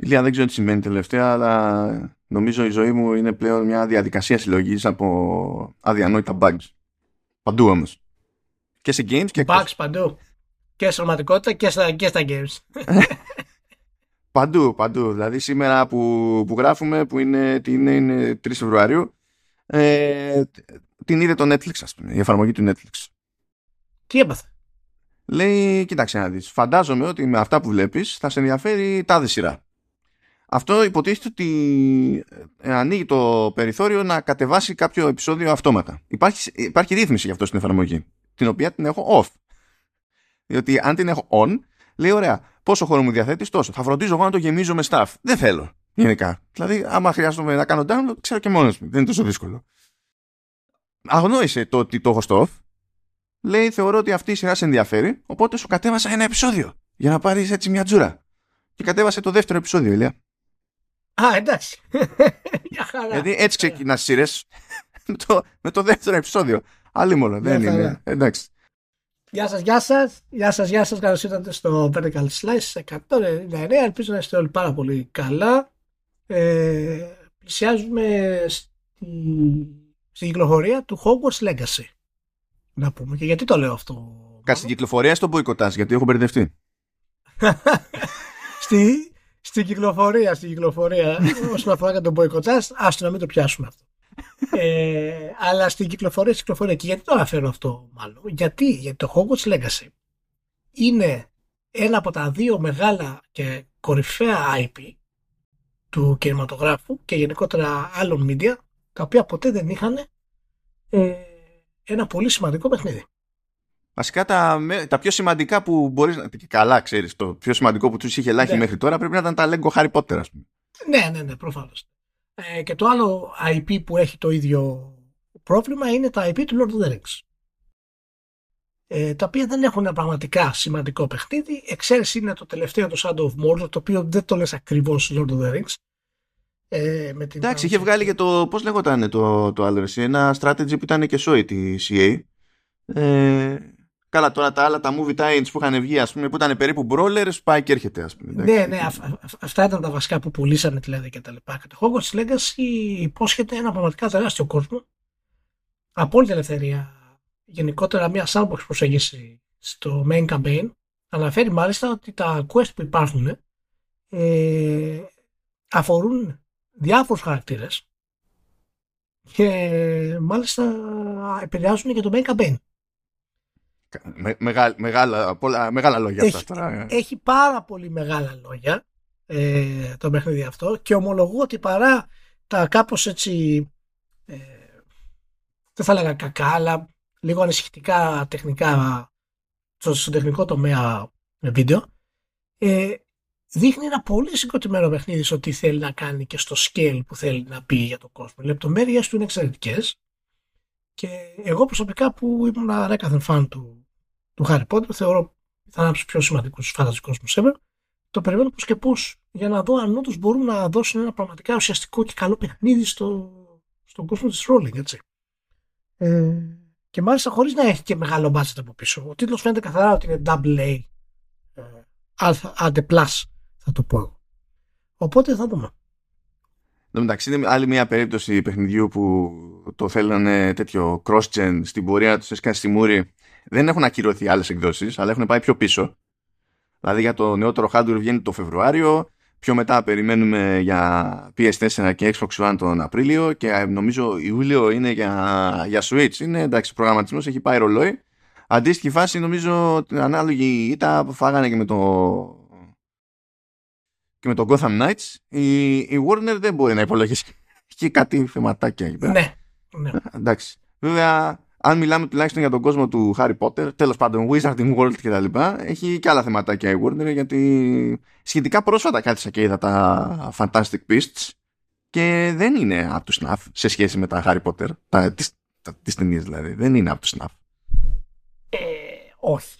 Ηλία δεν ξέρω τι σημαίνει τελευταία, αλλά νομίζω η ζωή μου είναι πλέον μια διαδικασία συλλογής από αδιανόητα bugs. Παντού όμως. Και σε games και Bugs παντού. Και σε πραγματικότητα και στα, και στα games. Παντού, παντού. Δηλαδή σήμερα που, που γράφουμε, που είναι, τι είναι, είναι 3 Φεβρουαρίου, ε, την είδε το Netflix, ας πούμε, η εφαρμογή του Netflix. Τι έπαθε; Λέει, κοίταξε να δεις, φαντάζομαι ότι με αυτά που βλέπεις θα σε ενδιαφέρει τάδε σειρά. Αυτό υποτίθεται ότι ε, ανοίγει το περιθώριο να κατεβάσει κάποιο επεισόδιο αυτόματα. Υπάρχει, υπάρχει ρύθμιση γι' αυτό στην εφαρμογή, την οποία την έχω off. Διότι αν την έχω on, λέει ωραία, πόσο χρόνο μου διαθέτεις, τόσο. Θα φροντίζω εγώ να το γεμίζω με staff. Δεν θέλω, γενικά. Δηλαδή, άμα χρειάζομαι να κάνω download, ξέρω και μόνος μου. Δεν είναι τόσο δύσκολο. Αγνόησε το ότι το έχω στο off. Λέει, θεωρώ ότι αυτή η σειρά σε ενδιαφέρει, οπότε σου κατέβασα ένα επεισόδιο. Για να πάρεις έτσι μια τζούρα. Και κατέβασε το δεύτερο επεισόδιο, Ηλία. Α, εντάξει. Για χαρά. Γιατί έτσι ξεκινάς σειρές με, το, με το δεύτερο επεισόδιο. Άλλη μόνο, δεν χαρά. είναι. Εντάξει. Γεια σας, γεια σας. Γεια σας, γεια σας. Καλώς ήρθατε στο Vertical Slice 199. Ελπίζω να είστε όλοι πάρα πολύ καλά. Ε, πλησιάζουμε στη, στην κυκλοφορία του Hogwarts Legacy. Να πούμε. Και γιατί το λέω αυτό. Κάτσε την κυκλοφορία στο μποϊκοτάζ, γιατί έχω μπερδευτεί. στη, στην κυκλοφορία, στην κυκλοφορία. όσον αφορά και τον μποϊκοτάζ, άστο να μην το πιάσουμε αυτό. ε, αλλά στην κυκλοφορία, στην κυκλοφορία. Και γιατί το αναφέρω αυτό, μάλλον. Γιατί, γιατί το Hogwarts Legacy είναι ένα από τα δύο μεγάλα και κορυφαία IP του κινηματογράφου και γενικότερα άλλων media, τα οποία ποτέ δεν είχαν ε, ένα πολύ σημαντικό παιχνίδι. Βασικά τα, με- τα πιο σημαντικά που μπορείς να. και Καλά, ξέρεις. Το πιο σημαντικό που τους είχε ελάχιστο Ναι. μέχρι τώρα πρέπει να ήταν τα Lego Harry Potter, ας πούμε. Ναι, ναι, ναι, προφανώς. Ε, και το άλλο IP που έχει το ίδιο πρόβλημα είναι τα IP του Lord of the Rings. Ε, τα οποία δεν έχουν ένα πραγματικά σημαντικό παιχνίδι. Εξαίρεση είναι το τελευταίο, το Shadow of Mordor, το οποίο δεν το λες ακριβώς Lord of the Rings. Ε, με την Εντάξει, είχε βγάλει και το. Πώς λέγονταν το, το άλλο, εσύ, ένα strategy που ήταν και σόι τη CA. Ε, καλά, τώρα τα άλλα, τα movie tie που είχαν βγει, ας πούμε, που ήταν περίπου brawlers, πάει και έρχεται, ας πούμε. Ναι, ναι, αυ- αυ- αυτά ήταν τα βασικά που πουλήσανε δηλαδή και τα λοιπά. Και το Hogwarts Legacy υπόσχεται ένα πραγματικά τεράστιο κόσμο. Απόλυτη ελευθερία. Γενικότερα μια sandbox προσέγγιση στο main campaign. Αναφέρει μάλιστα ότι τα quest που υπάρχουν ε, αφορούν διάφορους χαρακτήρες και μάλιστα επηρεάζουν και το main campaign. Με, μεγάλα, μεγάλα, πολλά, μεγάλα λόγια Έχει- αυτά τώρα. ε. έχει πάρα πολύ μεγάλα λόγια ε, το παιχνίδι αυτό και ομολογώ ότι παρά τα κάπως έτσι ε, δεν θα έλεγα κακά αλλά λίγο ανησυχητικά τεχνικά στο, στο τεχνικό τομέα με βίντεο ε, δείχνει ένα πολύ συγκροτημένο παιχνίδι στο τι θέλει να κάνει και στο scale που θέλει να πει για τον κόσμο. Οι λεπτομέρειες του είναι εξαιρετικές και εγώ προσωπικά που ήμουν ανέκαθεν φαν του, του Harry Potter θεωρώ θα είναι από τους πιο σημαντικούς fantasy κόσμου ever. Το περιμένω πώς και πώς για να δω αν όντως μπορούν να δώσουν ένα πραγματικά ουσιαστικό και καλό παιχνίδι στο, στον κόσμο της Rolling, έτσι. Ε, και μάλιστα χωρίς να έχει και μεγάλο budget από πίσω. Ο τίτλος φαίνεται καθαρά ότι είναι double A. Ε, αλφα, άντε plus, θα το πω εγώ. Οπότε θα δούμε. Εν τω μεταξύ είναι άλλη μια περίπτωση παιχνιδιού που το θέλανε τέτοιο cross-gen στην πορεία τους έσκανε στη μούρη. Δεν έχουν ακυρωθεί άλλες εκδόσεις, αλλά έχουν πάει πιο πίσω. Δηλαδή για το νεότερο hardware βγαίνει το Φεβρουάριο, πιο μετά περιμένουμε για PS4 και Xbox One τον Απρίλιο και ε, νομίζω Ιούλιο είναι για, για Switch. Είναι εντάξει, ο προγραμματισμός έχει πάει ρολόι. Αντίστοιχη φάση νομίζω την ανάλογη ήττα που φάγανε και με το και με το Gotham Knights η, η Warner δεν μπορεί να υπολογίσει και κάτι θεματάκια εκεί πέρα. Ναι, ναι. Εντάξει. Βέβαια, αν μιλάμε τουλάχιστον για τον κόσμο του Harry Potter, τέλος πάντων, Wizarding World κτλ., έχει και άλλα θεματάκια η Warner γιατί σχετικά πρόσφατα κάθισα και είδα τα Fantastic Beasts και δεν είναι up to snuff σε σχέση με τα Harry Potter, τα, τις, τα, τις ταινίες δηλαδή. Δεν είναι up to snuff. Ε, όχι.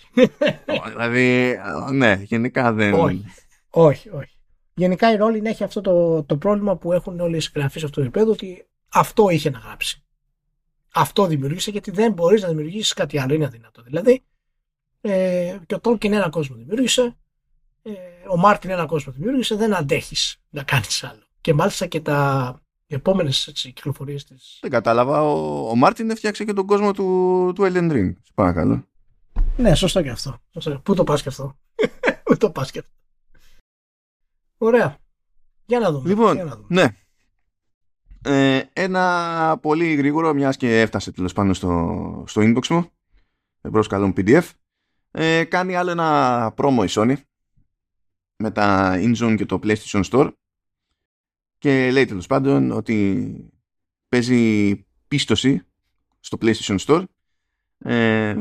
δηλαδή, ναι, γενικά δεν. Όχι. όχι, όχι. Γενικά η Rowling έχει αυτό το, το πρόβλημα που έχουν όλοι οι συγγραφείς αυτού του επίπεδου ότι αυτό είχε να γράψει. Αυτό δημιούργησε γιατί δεν μπορείς να δημιουργήσεις κάτι άλλο. Είναι αδύνατο. Δηλαδή, ε, και ο Tolkien ένα κόσμο δημιούργησε. ε, ο Μάρτιν ένα κόσμο δημιούργησε, δεν αντέχεις να κάνεις άλλο. Και μάλιστα και τα επόμενες κυκλοφορίες τη. Δεν κατάλαβα. Ο, ο Μάρτιν έφτιαξε και τον κόσμο του, του Elden Ring. Παρακαλώ. Ναι, σωστό και αυτό. Σωστό. Πού το πας και αυτό; Πού το πας και αυτό; Ωραία. Για να δούμε. Λοιπόν, Για να δούμε. ναι. Ε, ένα πολύ γρήγορο, μιας και έφτασε τέλος πάνω στο, στο inbox μου, εμπρός καλόν PDF, ε, κάνει άλλο ένα promo η Sony με τα InZone και το PlayStation Store και λέει τέλος πάντων ότι παίζει πίστοση στο PlayStation Store ε,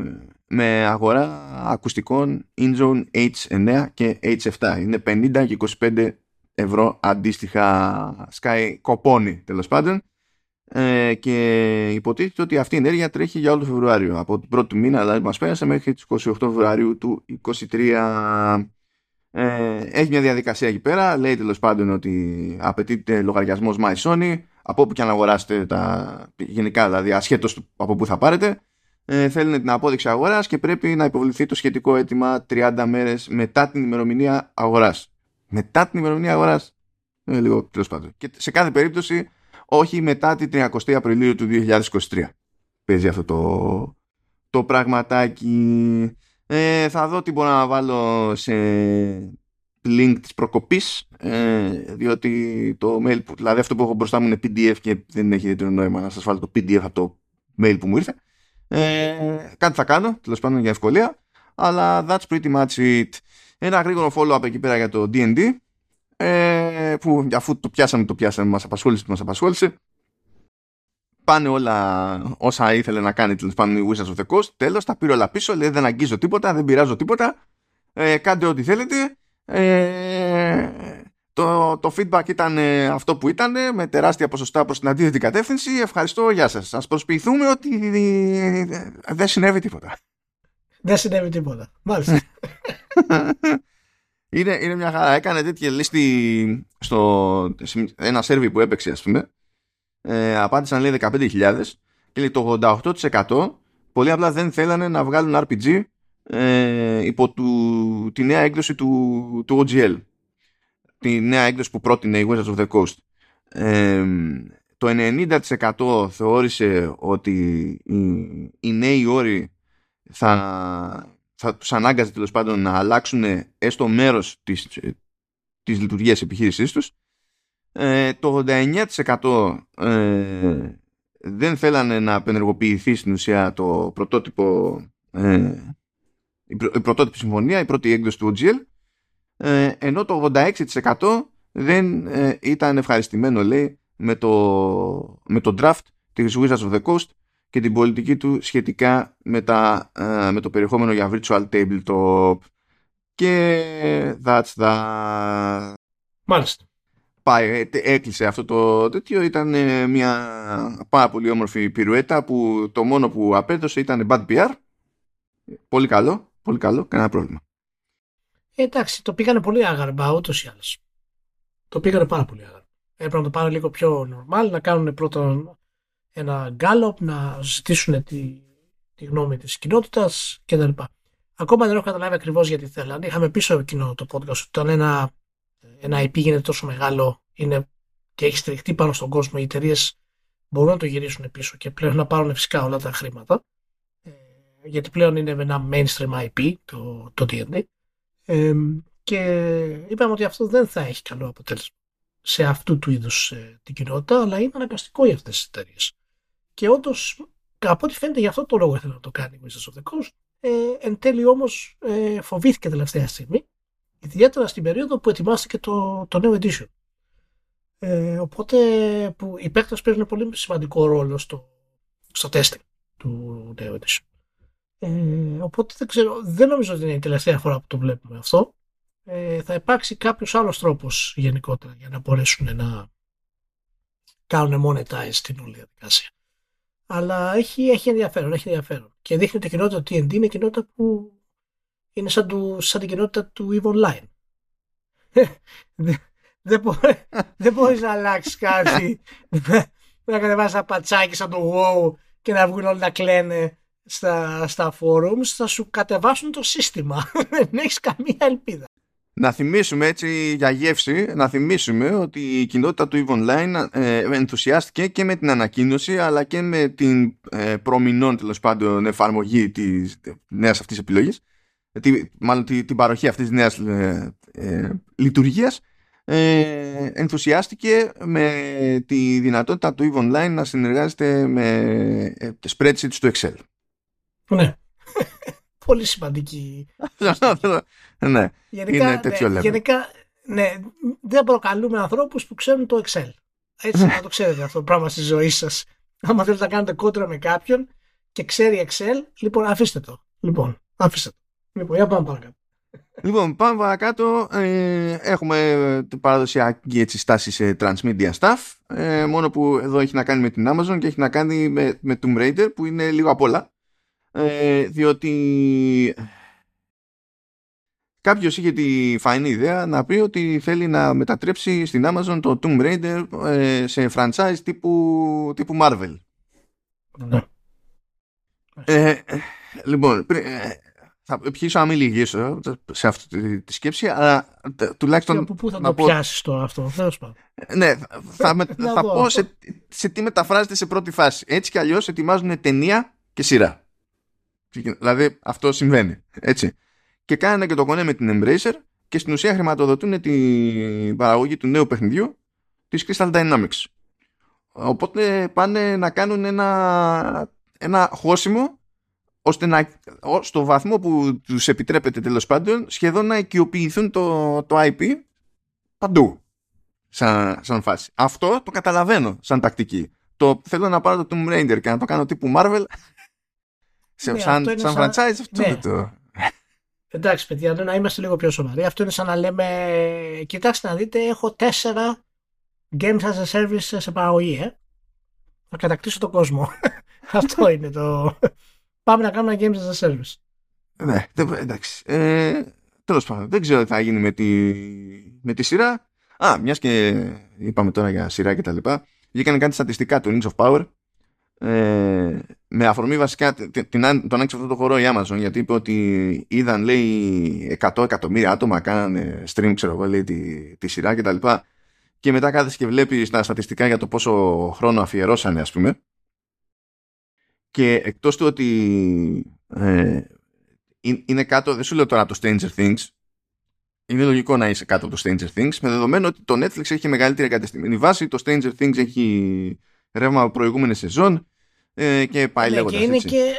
με αγορά ακουστικών InZone H9 και H7. Είναι 50 και 25 ευρώ αντίστοιχα. Sky κοπώνει τέλος πάντων. Ε, και υποτίθεται ότι αυτή η ενέργεια τρέχει για όλο το Φεβρουάριο. Από την πρώτη μήνα δηλαδή μας πέρασε μέχρι τις 28 Φεβρουαρίου του 23 ε, έχει μια διαδικασία εκεί πέρα. Λέει τέλος πάντων ότι απαιτείται λογαριασμός My Sony από όπου και αν αγοράσετε τα γενικά δηλαδή ασχέτως από που θα πάρετε ε, θέλουν την απόδειξη αγοράς και πρέπει να υποβληθεί το σχετικό αίτημα 30 μέρες μετά την ημερομηνία αγοράς μετά την ημερομηνία αγοράς; Ε, λίγο τέλος πάντων. Και σε κάθε περίπτωση, όχι μετά την 30 Απριλίου του 2023. Παίζει αυτό το, το πραγματάκι. Ε, θα δω τι μπορώ να βάλω σε link της προκοπής ε, διότι το mail που, δηλαδή αυτό που έχω μπροστά μου είναι PDF και δεν έχει ιδιαίτερο νόημα να σας βάλω το PDF από το mail που μου ήρθε ε, κάτι θα κάνω τέλος πάντων για ευκολία αλλά that's pretty much it. Ένα γρήγορο follow-up εκεί πέρα για το D&D ε, που αφού το πιάσαμε το πιάσαμε μας απασχόλησε μας απασχόλησε. Πάνε όλα όσα ήθελε να κάνει τέλος πάντων η Wizards of the Coast. Τέλος τα πήρε όλα πίσω λέει δεν αγγίζω τίποτα δεν πειράζω τίποτα. Ε, κάντε ό,τι θέλετε. Ε, το, το feedback ήταν ε, αυτό που ήταν με τεράστια ποσοστά προς την αντίθετη κατεύθυνση ευχαριστώ γεια σας ας προσποιηθούμε ότι ε, δεν συνέβη τίποτα Δεν συνέβη τίποτα. Μάλιστα. είναι, είναι μια χαρά. Έκανε τέτοια λίστη στο σε ένα σερβι που έπαιξε, ας πούμε. Ε, απάντησαν λέει 15.000 και λέει το 88% πολύ απλά δεν θέλανε να βγάλουν RPG ε, υπό του, τη νέα έκδοση του, του OGL. Τη νέα έκδοση που πρότεινε η Wizards of the Coast. Ε, το 90% θεώρησε ότι οι, οι νέοι όροι θα, θα τους ανάγκαζε τέλος πάντων να αλλάξουν έστω μέρος της, της λειτουργίας επιχείρησής τους. Ε, το 89% ε, δεν θέλανε να απενεργοποιηθεί στην ουσία το πρωτότυπο ε, η, πρω, η πρωτότυπη συμφωνία, η πρώτη έκδοση του OGL ε, ενώ το 86% δεν ε, ήταν ευχαριστημένο λέει με το, με το draft της Wizards of the Coast και την πολιτική του σχετικά με, τα, ε, με το περιεχόμενο για virtual tabletop και that's that. Μάλιστα. Πάει, ε, έκλεισε αυτό το τέτοιο, ήταν ε, μια πάρα πολύ όμορφη πυρουέτα που το μόνο που απέδωσε ήταν bad PR. Πολύ καλό, πολύ καλό, κανένα πρόβλημα. Εντάξει, το πήγανε πολύ άγαρμα ούτως ή άλλως. Το πήγανε πάρα πολύ άγαρμα. Έπρεπε να το πάρουν λίγο πιο normal, να κάνουν πρώτον ένα γκάλωπ, να ζητήσουν τη, τη γνώμη της κοινότητας κτλ. Ακόμα δεν έχω καταλάβει ακριβώς γιατί θέλανε. Είχαμε πίσω εκείνο το podcast ότι όταν ένα, ένα IP γίνεται τόσο μεγάλο είναι και έχει στριχτεί πάνω στον κόσμο, οι εταιρείες μπορούν να το γυρίσουν πίσω και πλέον να πάρουν φυσικά όλα τα χρήματα. Ε, γιατί πλέον είναι ένα mainstream IP το, το D&D. Ε, και είπαμε ότι αυτό δεν θα έχει καλό αποτέλεσμα σε αυτού του είδους ε, την κοινότητα, αλλά είναι αναγκαστικό για αυτές τις εταιρείες. Και όντως, από ό,τι φαίνεται, γι' αυτό το λόγο ήθελε να το κάνει η Wizards of the Coast. Ε, εν τέλει όμως ε, φοβήθηκε τελευταία στιγμή, ιδιαίτερα στην περίοδο που ετοιμάστηκε το, το νέο edition. Ε, οπότε που οι παίκτες παίζουν πολύ σημαντικό ρόλο στο, στο testing του νέου edition. Ε, οπότε δεν ξέρω, δεν νομίζω ότι είναι η τελευταία φορά που το βλέπουμε αυτό. Ε, θα υπάρξει κάποιος άλλος τρόπος γενικότερα για να μπορέσουν να κάνουν monetize την όλη διαδικασία αλλά έχει, έχει ενδιαφέρον, έχει ενδιαφέρον. Και δείχνει ότι η κοινότητα του TNT είναι κοινότητα που είναι σαν, του, σαν την κοινότητα του EVE Online. δεν, μπορεί, δεν μπορείς να αλλάξεις κάτι, να κατεβάσεις ένα πατσάκι σαν το WoW και να βγουν όλοι να κλαίνε στα, στα forums, θα σου κατεβάσουν το σύστημα. δεν έχεις καμία ελπίδα. Να θυμίσουμε έτσι για γεύση, να θυμίσουμε ότι η κοινότητα του EVE Online ε, ενθουσιάστηκε και με την ανακοίνωση αλλά και με την ε, προμηνών τέλος πάντων εφαρμογή της νέας αυτής επιλογής τη, μάλλον τη, την παροχή αυτής της νέας ε, ε, λειτουργίας ε, ενθουσιάστηκε με τη δυνατότητα του EVE Online να συνεργάζεται με ε, spreadsheets του Excel. Ναι. Πολύ σημαντική. ναι, γενικά, είναι τέτοιο ναι, Γενικά, ναι, δεν προκαλούμε ανθρώπους που ξέρουν το Excel. Έτσι να το ξέρετε αυτό το πράγμα στη ζωή σας. Άμα θέλετε να κάνετε κόντρα με κάποιον και ξέρει Excel, λοιπόν αφήστε το. Λοιπόν, αφήστε το. Λοιπόν, για πάμε παρακάτω. Λοιπόν, πάμε παρακάτω. Ε, έχουμε την παραδοσιακή έτσι, στάση σε transmedia stuff. Ε, μόνο που εδώ έχει να κάνει με την Amazon και έχει να κάνει με, με Tomb Raider που είναι λίγο απ' όλα. Ε, διότι κάποιος είχε τη φανή ιδέα να πει ότι θέλει να μετατρέψει στην Amazon το Tomb Raider ε, σε franchise τύπου, τύπου Marvel. Ναι. Ε, λοιπόν, θα πιήσω να μην λυγίσω σε αυτή τη σκέψη, αλλά τουλάχιστον. από πού θα το πω... πιάσεις τώρα αυτό, Ναι, θα, με, θα πω σε, σε τι μεταφράζεται σε πρώτη φάση. Έτσι κι αλλιώς ετοιμάζουν ταινία και σειρά. Δηλαδή αυτό συμβαίνει. Έτσι. Και κάνανε και το κονέ με την Embracer και στην ουσία χρηματοδοτούν την παραγωγή του νέου παιχνιδιού της Crystal Dynamics. Οπότε πάνε να κάνουν ένα, ένα χώσιμο ώστε να, στο βαθμό που τους επιτρέπεται τέλος πάντων σχεδόν να οικειοποιηθούν το, το IP παντού σαν, σαν φάση. Αυτό το καταλαβαίνω σαν τακτική. Το θέλω να πάρω το Tomb Raider και να το κάνω τύπου Marvel σε, ναι, σαν, σαν, σαν franchise αυτό ναι. το... Εντάξει παιδιά, να είμαστε λίγο πιο σοβαροί. Αυτό είναι σαν να λέμε κοιτάξτε να δείτε έχω τέσσερα games as a service σε παραγωγή ε. Θα κατακτήσω τον κόσμο. αυτό είναι το πάμε να κάνουμε ένα games as a service. Ναι, εντάξει. Ε, Τέλος πάντων, δεν ξέρω τι θα γίνει με τη, με τη σειρά. Α, μιας και είπαμε τώρα για σειρά και τα λοιπά. Βγήκαν κάτι στατιστικά του Rings of Power. Ε, με αφορμή βασικά την, τον άνοιξε αυτό το χώρο η Amazon γιατί είπε ότι είδαν λέει 100 εκατομμύρια άτομα κάνανε stream ξέρω εγώ λέει τη, τη σειρά και τα λοιπά. Και μετά κάθεσαι και βλέπεις τα στατιστικά για το πόσο χρόνο αφιερώσανε ας πούμε. Και εκτός του ότι ε, είναι κάτω, δεν σου λέω τώρα το Stranger Things, είναι λογικό να είσαι κάτω από το Stranger Things, με δεδομένο ότι το Netflix έχει μεγαλύτερη εγκατεστημένη βάση, το Stranger Things έχει ρεύμα από προηγούμενη σεζόν ε, και πάει ναι, λέγοντας και είναι Και...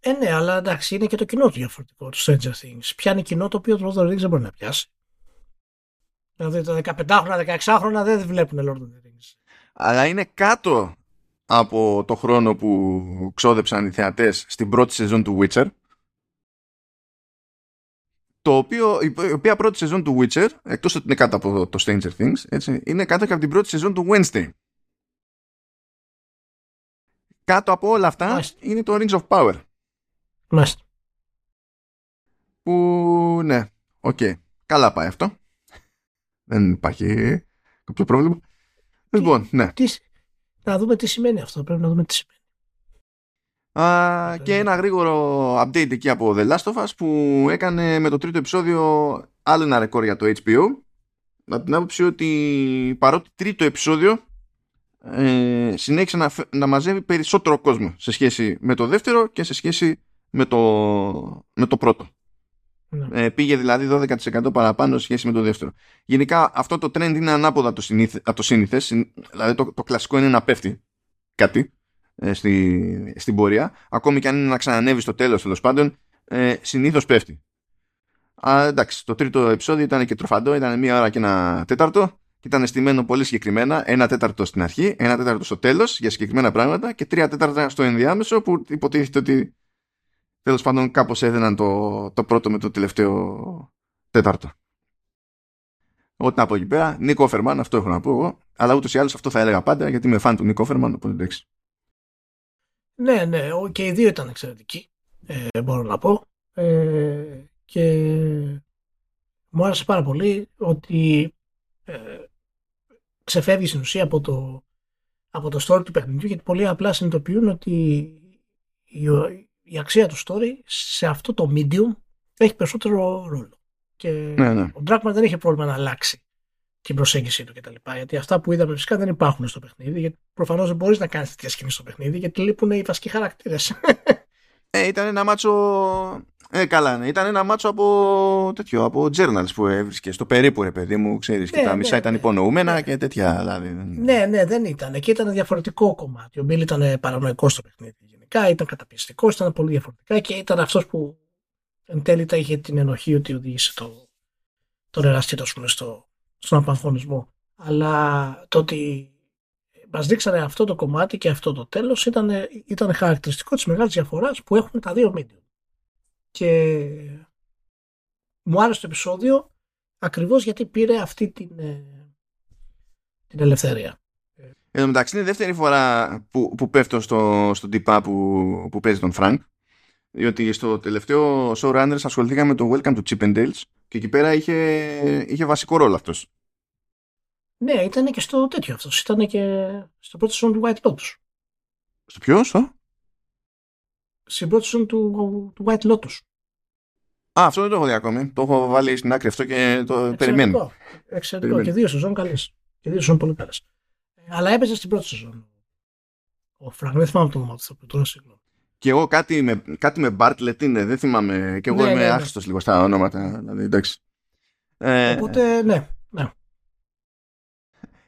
Ε, ναι, αλλά εντάξει, είναι και το κοινό του διαφορετικό, το Stranger Things. Πιάνει κοινό το οποίο το Lord of the Rings δεν μπορεί να πιάσει. Δηλαδή τα 15χρονα, 16χρονα δεν βλέπουν Lord of the Rings. Αλλά είναι κάτω από το χρόνο που ξόδεψαν οι θεατές στην πρώτη σεζόν του Witcher το οποίο, η οποία πρώτη σεζόν του Witcher εκτός ότι είναι κάτω από το Stranger Things έτσι, είναι κάτω και από την πρώτη σεζόν του Wednesday κάτω από όλα αυτά είναι το Rings of Power Μάλιστα. που ναι, okay. καλά πάει αυτό δεν υπάρχει κάποιο πρόβλημα λοιπόν, ναι τι, να δούμε τι σημαίνει αυτό. Πρέπει να δούμε τι σημαίνει. Α, και ένα γρήγορο update εκεί από The Last of Us που έκανε με το τρίτο επεισόδιο άλλο ένα ρεκόρ για το HBO από την άποψη ότι παρότι τρίτο επεισόδιο ε, συνέχισε να, να μαζεύει περισσότερο κόσμο σε σχέση με το δεύτερο και σε σχέση με το, με το πρώτο. Ναι. Ε, πήγε δηλαδή 12% παραπάνω σε σχέση με το δεύτερο. Γενικά αυτό το trend είναι ανάποδα από το, σύνηθες. Δηλαδή το, το κλασικό είναι να πέφτει κάτι ε, στη, στην πορεία. Ακόμη και αν είναι να ξανανεύει στο τέλος τέλος πάντων, ε, συνήθως πέφτει. Α, εντάξει, το τρίτο επεισόδιο ήταν και τροφαντό, ήταν μία ώρα και ένα τέταρτο και ήταν στημένο πολύ συγκεκριμένα. Ένα τέταρτο στην αρχή, ένα τέταρτο στο τέλος για συγκεκριμένα πράγματα και τρία τέταρτα στο ενδιάμεσο που υποτίθεται ότι τέλος πάντων κάπως έδαιναν το, το πρώτο με το τελευταίο τέταρτο. Ό,τι να πω εκεί πέρα, Νίκο Όφερμαν, αυτό έχω να πω εγώ. Αλλά ούτως ή άλλως αυτό θα έλεγα πάντα γιατί είμαι φαν του Νίκο Όφερμαν, οπότε εντάξει. Ναι, ναι, και οι δύο ήταν εξαιρετικοί. Ε, μπορώ να πω. Ε, και μου άρεσε πάρα πολύ ότι ε, ξεφεύγεις στην ουσία από το, από το story του παιχνιδιού γιατί πολύ απλά συνειδητοποιούν ότι η, η αξία του story σε αυτό το medium έχει περισσότερο ρόλο. Και ναι, ναι. ο Ντράκμαν δεν είχε πρόβλημα να αλλάξει την προσέγγιση του κτλ. Γιατί αυτά που είδαμε φυσικά δεν υπάρχουν στο παιχνίδι. Γιατί προφανώς δεν μπορείς να κάνεις τέτοια σκηνή στο παιχνίδι, γιατί λείπουν οι βασικοί χαρακτήρες. Ε, ήταν ένα μάτσο. Ε, καλά, ναι. Ήταν ένα μάτσο από τέτοιο, από journals που έβρισκες στο περίπου, ρε παιδί μου, ξέρεις. και ναι, τα μισά ναι, ήταν ναι. υπονοούμενα ναι. και τέτοια. Δηλαδή. Ναι, ναι, δεν ήταν. Εκεί ήταν διαφορετικό κομμάτι. Ο Μπίλ ήταν παρανοϊκό στο παιχνίδι γενικά, ήταν καταπιεστικό, ήταν πολύ διαφορετικά και ήταν αυτός που εν τέλει είχε την ενοχή ότι οδήγησε το, τον εραστήριο στο, στον απαγχωνισμό. Αλλά το ότι μας δείξανε αυτό το κομμάτι και αυτό το τέλος ήταν, ήταν χαρακτηριστικό της μεγάλης διαφοράς που έχουν τα δύο medium. Και μου άρεσε το επεισόδιο ακριβώς γιατί πήρε αυτή την, ε, την ελευθερία. Εν τω μεταξύ είναι η δεύτερη φορά που, που πέφτω στο, στον τυπά που, που παίζει τον Φρανκ διότι στο τελευταίο Showrunners ασχοληθήκαμε με το Welcome to Chippendales και εκεί πέρα είχε, είχε βασικό ρόλο αυτός. Ναι, ήταν και στο τέτοιο αυτός. Ήταν και στο πρώτο σεζόν του White Lotus. Στο ποιος, στο; Στην πρώτη σεζόν του, του White Lotus. Α, αυτό δεν το έχω δει ακόμη. Το έχω βάλει στην άκρη αυτό και το Εξαιρετικό. περιμένω. Εξαιρετικό. Και δύο σεζόν καλές. Και δύο σεζόν πολύ καλές. Ε, αλλά έπαιζε στην πρώτη σεζόν. Ο Φραγκ, δεν θυμάμαι το όνομα του τώρα συγγνώμη. Και εγώ κάτι με, κάτι με Bartlett είναι, δεν θυμάμαι. Και εγώ ναι, είμαι ναι, ναι. λίγο στα ονόματα. Δηλαδή, εντάξει. Ε, Οπότε, ναι.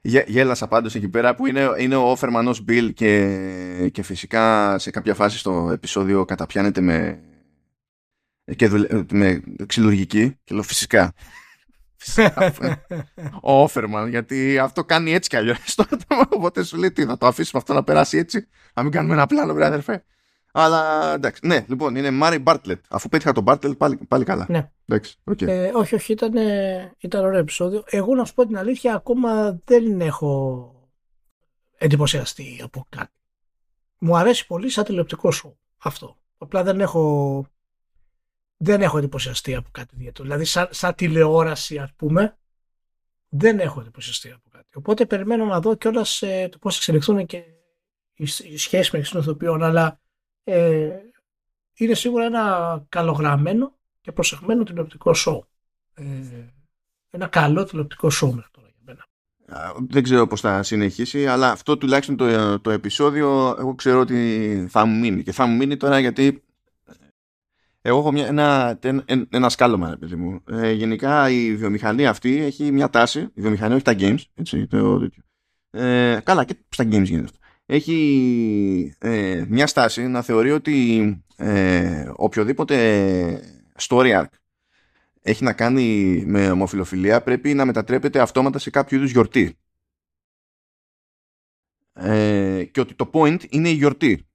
Ναι. Γε, γέλασα πάντως εκεί πέρα που είναι, είναι ο Όφερμαν ως Bill και, και φυσικά σε κάποια φάση στο επεισόδιο καταπιάνεται με, και με ξυλουργική και λέω φυσικά. ο Όφερμαν γιατί αυτό κάνει έτσι κι αλλιώς οπότε σου λέει τι θα το αφήσουμε αυτό να περάσει έτσι; Να μην κάνουμε ένα πλάνο βρε αδερφέ αλλά εντάξει, ναι, λοιπόν, είναι Μάρι Μπάρτλετ. Αφού πέτυχα τον Μπάρτλετ, πάλι, πάλι καλά. Ναι. Εντάξει, okay. ε, όχι, όχι, ήταν, ήταν ωραίο επεισόδιο. Εγώ να σου πω την αλήθεια, ακόμα δεν έχω εντυπωσιαστεί από κάτι. Μου αρέσει πολύ σαν τηλεοπτικό σου αυτό. Απλά δεν έχω, δεν έχω εντυπωσιαστεί από κάτι ιδιαίτερο. Δηλαδή, σαν, σαν τηλεόραση, ας πούμε, δεν έχω εντυπωσιαστεί από κάτι. Οπότε περιμένω να δω κιόλας ε, το πώς εξελιχθούν και οι, οι σχέσεις μεταξύ των ηθοποιών. Αλλά ε, είναι σίγουρα ένα καλογραμμένο και προσεγμένο τηλεοπτικό σοου. Ε, ένα καλό τηλεοπτικό σοου μέχρι τώρα για μένα. Δεν ξέρω πώς θα συνεχίσει, αλλά αυτό τουλάχιστον το, το επεισόδιο εγώ ξέρω ότι θα μου μείνει. Και θα μου μείνει τώρα γιατί εγώ έχω μια, ένα, ένα σκάλωμα, παιδί μου. Ε, γενικά η βιομηχανία αυτή έχει μια τάση, η βιομηχανία όχι τα games, έτσι, το, ε, καλά και στα games γίνεται αυτό έχει ε, μια στάση να θεωρεί ότι ε, οποιοδήποτε story arc έχει να κάνει με ομοφιλοφιλία πρέπει να μετατρέπεται αυτόματα σε κάποιο είδους γιορτή. Ε, και ότι το point είναι η γιορτή.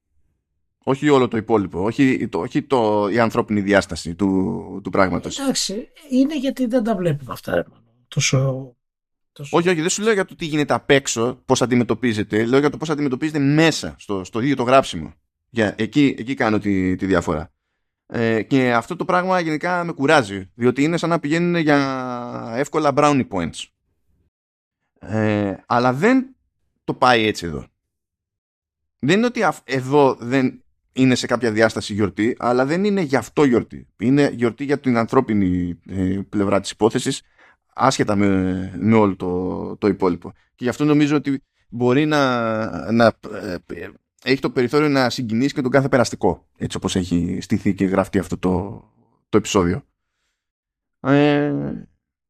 Όχι όλο το υπόλοιπο. Όχι, το, όχι το, η ανθρώπινη διάσταση του, του πράγματος. Εντάξει, είναι γιατί δεν τα βλέπουμε αυτά. Τόσο όχι, όχι, δεν σου λέω για το τι γίνεται απ' έξω, πώς αντιμετωπίζεται. Λέω για το πώς αντιμετωπίζεται μέσα, στο, στο ίδιο το γράψιμο. Για, εκεί, εκεί κάνω τη, τη διαφορά. Ε, και αυτό το πράγμα γενικά με κουράζει, διότι είναι σαν να πηγαίνουν για εύκολα brownie points. Ε, αλλά δεν το πάει έτσι εδώ. Δεν είναι ότι εδώ δεν είναι σε κάποια διάσταση γιορτή, αλλά δεν είναι γι' αυτό γιορτή. Είναι γιορτή για την ανθρώπινη ε, πλευρά της υπόθεσης άσχετα με, με όλο το, το υπόλοιπο. Και γι' αυτό νομίζω ότι μπορεί να, να ε, έχει το περιθώριο να συγκινήσει και τον κάθε περαστικό. Έτσι όπως έχει στηθεί και γραφτεί αυτό το, το επεισόδιο. Ε,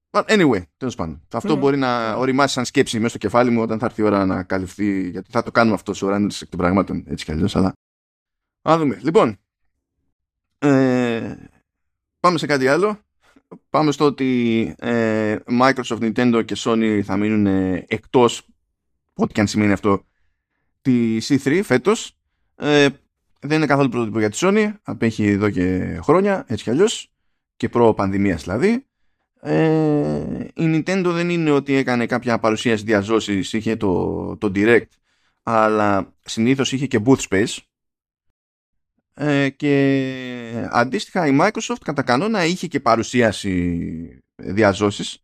but anyway, τέλος πάντων. Αυτό mm. μπορεί να οριμάσει σαν σκέψη μέσα στο κεφάλι μου όταν θα έρθει η ώρα να καλυφθεί. Γιατί θα το κάνουμε αυτό σε ώρα εκ των πραγμάτων έτσι κι αλλιώς. Αλλά. Α δούμε. Λοιπόν. Ε, πάμε σε κάτι άλλο πάμε στο ότι ε, Microsoft, Nintendo και Sony θα μείνουν ε, εκτός ό,τι και αν σημαίνει αυτό τη C3 φέτος. Ε, δεν είναι καθόλου πρωτότυπο για τη Sony απέχει εδώ και χρόνια έτσι κι αλλιώς και προ πανδημίας δηλαδή. Ε, η Nintendo δεν είναι ότι έκανε κάποια παρουσίαση διαζώσης είχε το, το Direct αλλά συνήθως είχε και booth space ε, και αντίστοιχα η Microsoft κατά κανόνα είχε και παρουσίαση διαζώσεις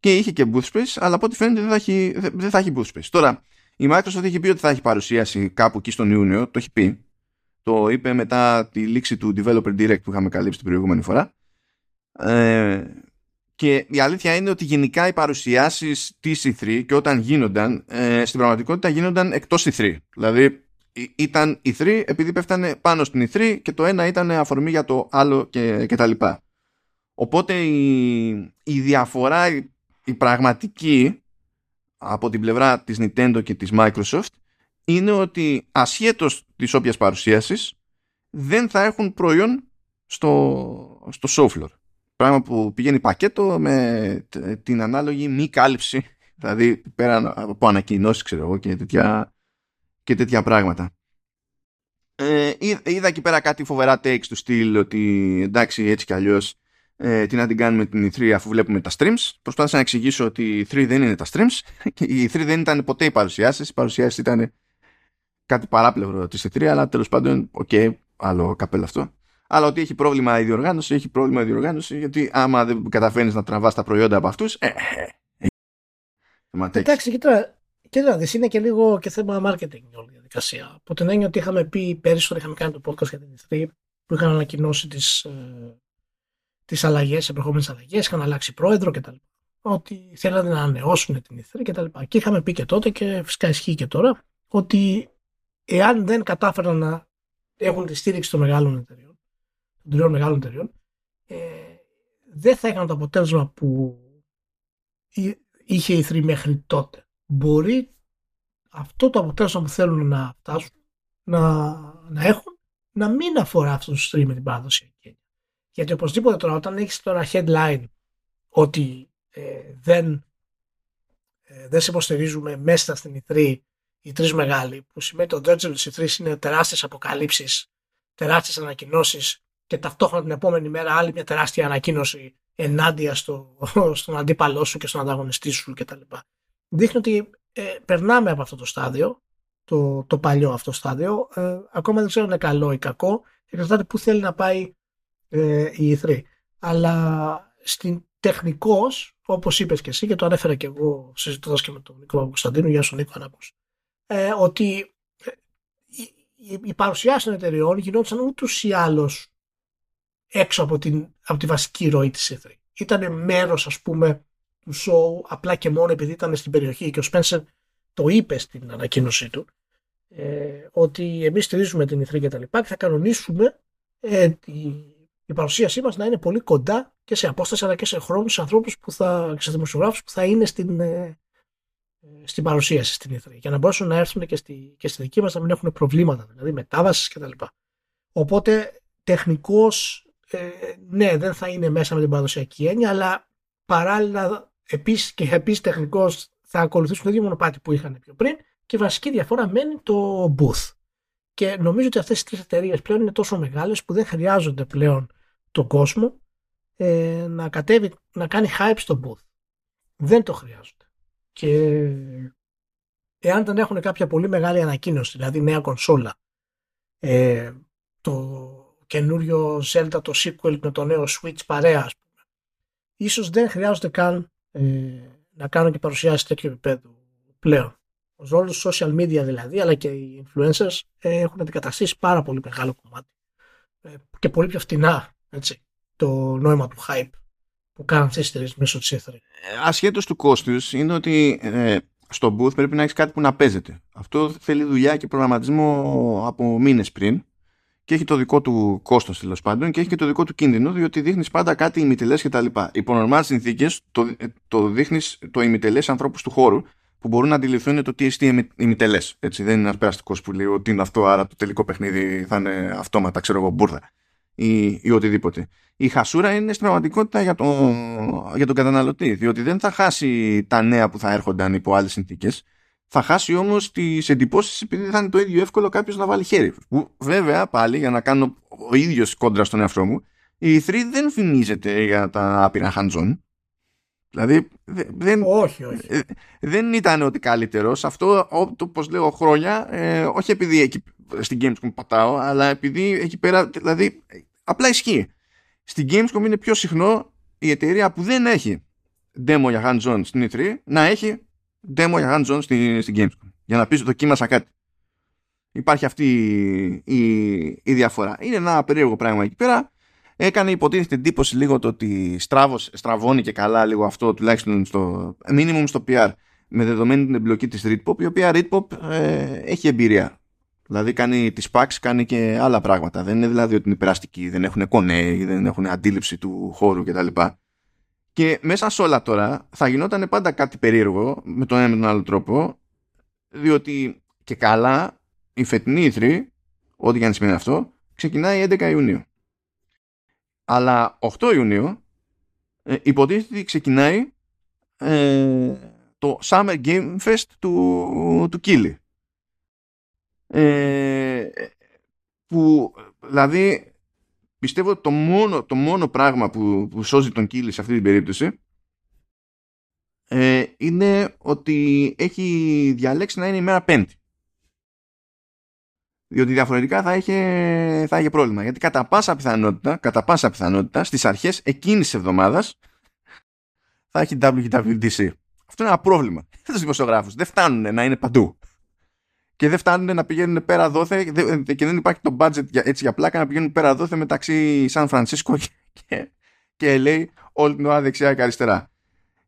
και είχε και booth space αλλά από ό,τι φαίνεται δεν θα, έχει, δεν θα έχει booth space. Τώρα η Microsoft έχει πει ότι θα έχει παρουσίαση κάπου εκεί στον Ιούνιο, το έχει πει. Το είπε μετά τη λήξη του Developer Direct που είχαμε καλύψει την προηγούμενη φορά. Ε, Και η αλήθεια είναι ότι γενικά οι παρουσιάσεις της E3 και όταν γίνονταν, ε, στην πραγματικότητα γίνονταν εκτός E3. Δηλαδή ήταν E3 επειδή πέφτανε πάνω στην E3 και το ένα ήταν αφορμή για το άλλο και, και τα λοιπά. Οπότε η, η διαφορά, η, η πραγματική από την πλευρά της Nintendo και της Microsoft είναι ότι ασχέτως της όποιας παρουσίασης δεν θα έχουν προϊόν στο, στο show floor. Πράγμα που πηγαίνει πακέτο με την ανάλογη μη κάλυψη δηλαδή πέρα από ανακοινώσεις ξέρω εγώ και τέτοια, και τέτοια πράγματα. Ε, είδα εκεί πέρα κάτι φοβερά takes του στυλ ότι εντάξει έτσι κι αλλιώς ε, τι να την κάνουμε την E3 αφού βλέπουμε τα streams. Προσπάθησα να εξηγήσω ότι η E3 δεν είναι τα streams. Η E3 δεν ήταν ποτέ οι παρουσιάσεις. Οι παρουσιάσεις ήταν κάτι παράπλευρο της E3 αλλά τέλος πάντων, okay, άλλο καπέλο αυτό. Αλλά ότι έχει πρόβλημα η διοργάνωση, έχει πρόβλημα η διοργάνωση γιατί άμα δεν καταφέρνεις να τραβάς τα προϊόντα από αυτούς, ε, ε, ε, Εντάξει, κοίτα, κοίτα, δεις, είναι και λίγο και θέμα marketing όλη η διαδικασία. Από την έννοια ότι είχαμε πει πέρυσι όταν είχαμε κάνει το podcast για την E3 που είχαν ανακοινώσει τις, ε, τις αλλαγές, επερχόμενες αλλαγές, είχαν αλλάξει πρόεδρο κτλ. Ότι θέλανε να ανανεώσουν την E3 κτλ. Και, και είχαμε πει και τότε και φυσικά ισχύει και τώρα ότι εάν δεν κατάφεραν να έχουν τη στήριξη των μεγάλων εταιριών, των τριών μεγάλων εταιριών, ε, δεν θα είχαν το αποτέλεσμα που είχε η 3 μέχρι τότε. Μπορεί αυτό το αποτέλεσμα που θέλουν να φτάσουν να, να έχουν να μην αφορά αυτό το stream με την παραδοσιακή γιατί οπωσδήποτε τώρα όταν έχεις τώρα headline ότι ε, δεν, ε, δεν σε υποστηρίζουμε μέσα στην E3 οι τρεις μεγάλοι, που σημαίνει ότι το Dirge της E3 είναι τεράστιες αποκαλύψεις, τεράστιες ανακοινώσεις και ταυτόχρονα την επόμενη μέρα άλλη μια τεράστια ανακοίνωση ενάντια στο, στον αντίπαλό σου και στον ανταγωνιστή σου κτλ. Δείχνει ότι ε, περνάμε από αυτό το στάδιο, το, το παλιό αυτό στάδιο. Ε, ακόμα δεν ξέρω αν είναι καλό ή κακό. Εξαρτάται πού θέλει να πάει ε, η E3. Αλλά στην τεχνικώς, όπως είπες και εσύ και το ανέφερα και εγώ συζητώντας και με τον Νίκο Κωνσταντίνο, για τον Νίκο Ανάκος, ε, ότι ε, η, η παρουσιάση των εταιριών γινόταν ούτως ή άλλως έξω από, την, από τη βασική ροή της E3. Ήταν μέρος, ας πούμε, του show απλά και μόνο επειδή ήταν στην περιοχή και ο Σπένσερ το είπε στην ανακοίνωσή του ε, ότι εμείς στηρίζουμε την E3 και τα λοιπά και θα κανονίσουμε ε, η παρουσίασή μας να είναι πολύ κοντά και σε απόσταση αλλά και σε χρόνου σε ανθρώπους που θα, σε δημοσιογράφους που θα είναι στην, ε, στην παρουσίαση στην E3 για να μπορέσουν να έρθουν και στη, και στη δική μας να μην έχουν προβλήματα, δηλαδή μετάβασης κτλ. Οπότε τεχνικώς ε, ναι, δεν θα είναι μέσα με την παραδοσιακή έννοια, αλλά παράλληλα επίσης και επίσης τεχνικώς θα ακολουθήσουν το ίδιο μονοπάτι που είχαν πιο πριν και βασική διαφορά μένει το booth. Και νομίζω ότι αυτές οι τρεις εταιρείες πλέον είναι τόσο μεγάλες που δεν χρειάζονται πλέον τον κόσμο ε, να κατέβει, να κάνει hype στο booth. Δεν το χρειάζονται. Και εάν δεν έχουν κάποια πολύ μεγάλη ανακοίνωση, δηλαδή νέα κονσόλα, ε, το καινούριο Zelda, το sequel με το νέο Switch παρέα, ας πούμε, ίσως δεν χρειάζονται καν ε, να κάνουν και παρουσιάσεις τέτοιο επίπεδο πλέον ο ρόλος social media δηλαδή, αλλά και οι influencers ε, έχουν αντικαταστήσει πάρα πολύ μεγάλο κομμάτι ε, και πολύ πιο φτηνά έτσι, το νόημα του hype που κάνουν αυτές τι εταιρείες μέσω της E3. Ασχέτως του κόστους, είναι ότι ε, στο booth πρέπει να έχεις κάτι που να παίζεται. Αυτό θέλει δουλειά και προγραμματισμό από μήνες πριν και έχει το δικό του κόστος τέλος πάντων και έχει και το δικό του κίνδυνο, διότι δείχνεις πάντα κάτι ημιτελέ κτλ. Υπό νορμάλ συνθήκες το, το δείχνεις το ημιτελέ ανθρώπους του χώρου που μπορούν να αντιληφθούν το τι εστί ημιτελέ. Δεν είναι ένας περαστικός που λέει ότι είναι αυτό, άρα το τελικό παιχνίδι θα είναι αυτόματα, ξέρω εγώ, μπουρδα ή, ή οτιδήποτε. Η χασούρα είναι στην πραγματικότητα για, το, για τον καταναλωτή, διότι δεν θα χάσει τα νέα που θα έρχονταν υπό άλλες συνθήκες. Θα χάσει όμως τις εντυπώσεις επειδή θα είναι το ίδιο εύκολο κάποιος να βάλει χέρι. Που βέβαια πάλι για να κάνω ο ίδιος κόντρα στον εαυτό μου, η 3 δεν φημίζεται για τα άπειρα hands Δηλαδή δεν, όχι, όχι. Ε, δεν ήταν ότι καλύτερος. Αυτό, όπω λέω χρόνια, ε, όχι επειδή εκεί, στην Gamescom πατάω, αλλά επειδή εκεί πέρα, δηλαδή, απλά ισχύει. Στην Gamescom είναι πιο συχνό η εταιρεία που δεν έχει demo για hands-on στην E3 να έχει demo για hands-on στην, στην Gamescom. Για να πει δοκίμασα κάτι. Υπάρχει αυτή η, η, η διαφορά. Είναι ένα περίεργο πράγμα εκεί πέρα. Έκανε υποτίθεται εντύπωση λίγο το ότι στράβος, στραβώνει και καλά λίγο αυτό τουλάχιστον στο minimum στο PR με δεδομένη την εμπλοκή της Ritpop η οποία Ritpop ε, έχει εμπειρία δηλαδή κάνει τις packs κάνει και άλλα πράγματα δεν είναι δηλαδή ότι είναι περαστικοί δεν έχουν κονέ δεν έχουν αντίληψη του χώρου κτλ και μέσα σε όλα τώρα θα γινόταν πάντα κάτι περίεργο με τον ένα με τον άλλο τρόπο διότι και καλά η φετινή ηθρή ό,τι και αν σημαίνει αυτό ξεκινάει 11 Ιουνίου αλλά 8 Ιουνίου ε, υποτίθεται ότι ξεκινάει ε, το Summer Game Fest του, του Κίλι. Ε, που δηλαδή πιστεύω το μόνο, το μόνο πράγμα που, που σώζει τον Κίλι σε αυτή την περίπτωση ε, είναι ότι έχει διαλέξει να είναι η μέρα πέμπτη. Διότι διαφορετικά θα είχε, θα είχε πρόβλημα. Γιατί κατά πάσα πιθανότητα, κατά πάσα πιθανότητα στις αρχές εκείνης της εβδομάδας θα έχει WWDC. Αυτό είναι ένα πρόβλημα για τους δημοσιογράφους. Δεν φτάνουν να είναι παντού. Και δεν φτάνουν να πηγαίνουν πέρα δόθε και δεν υπάρχει το budget για, έτσι για πλάκα να πηγαίνουν πέρα δόθε μεταξύ Σαν Φρανσίσκο και, και, και LA όλη την ώρα δεξιά και αριστερά.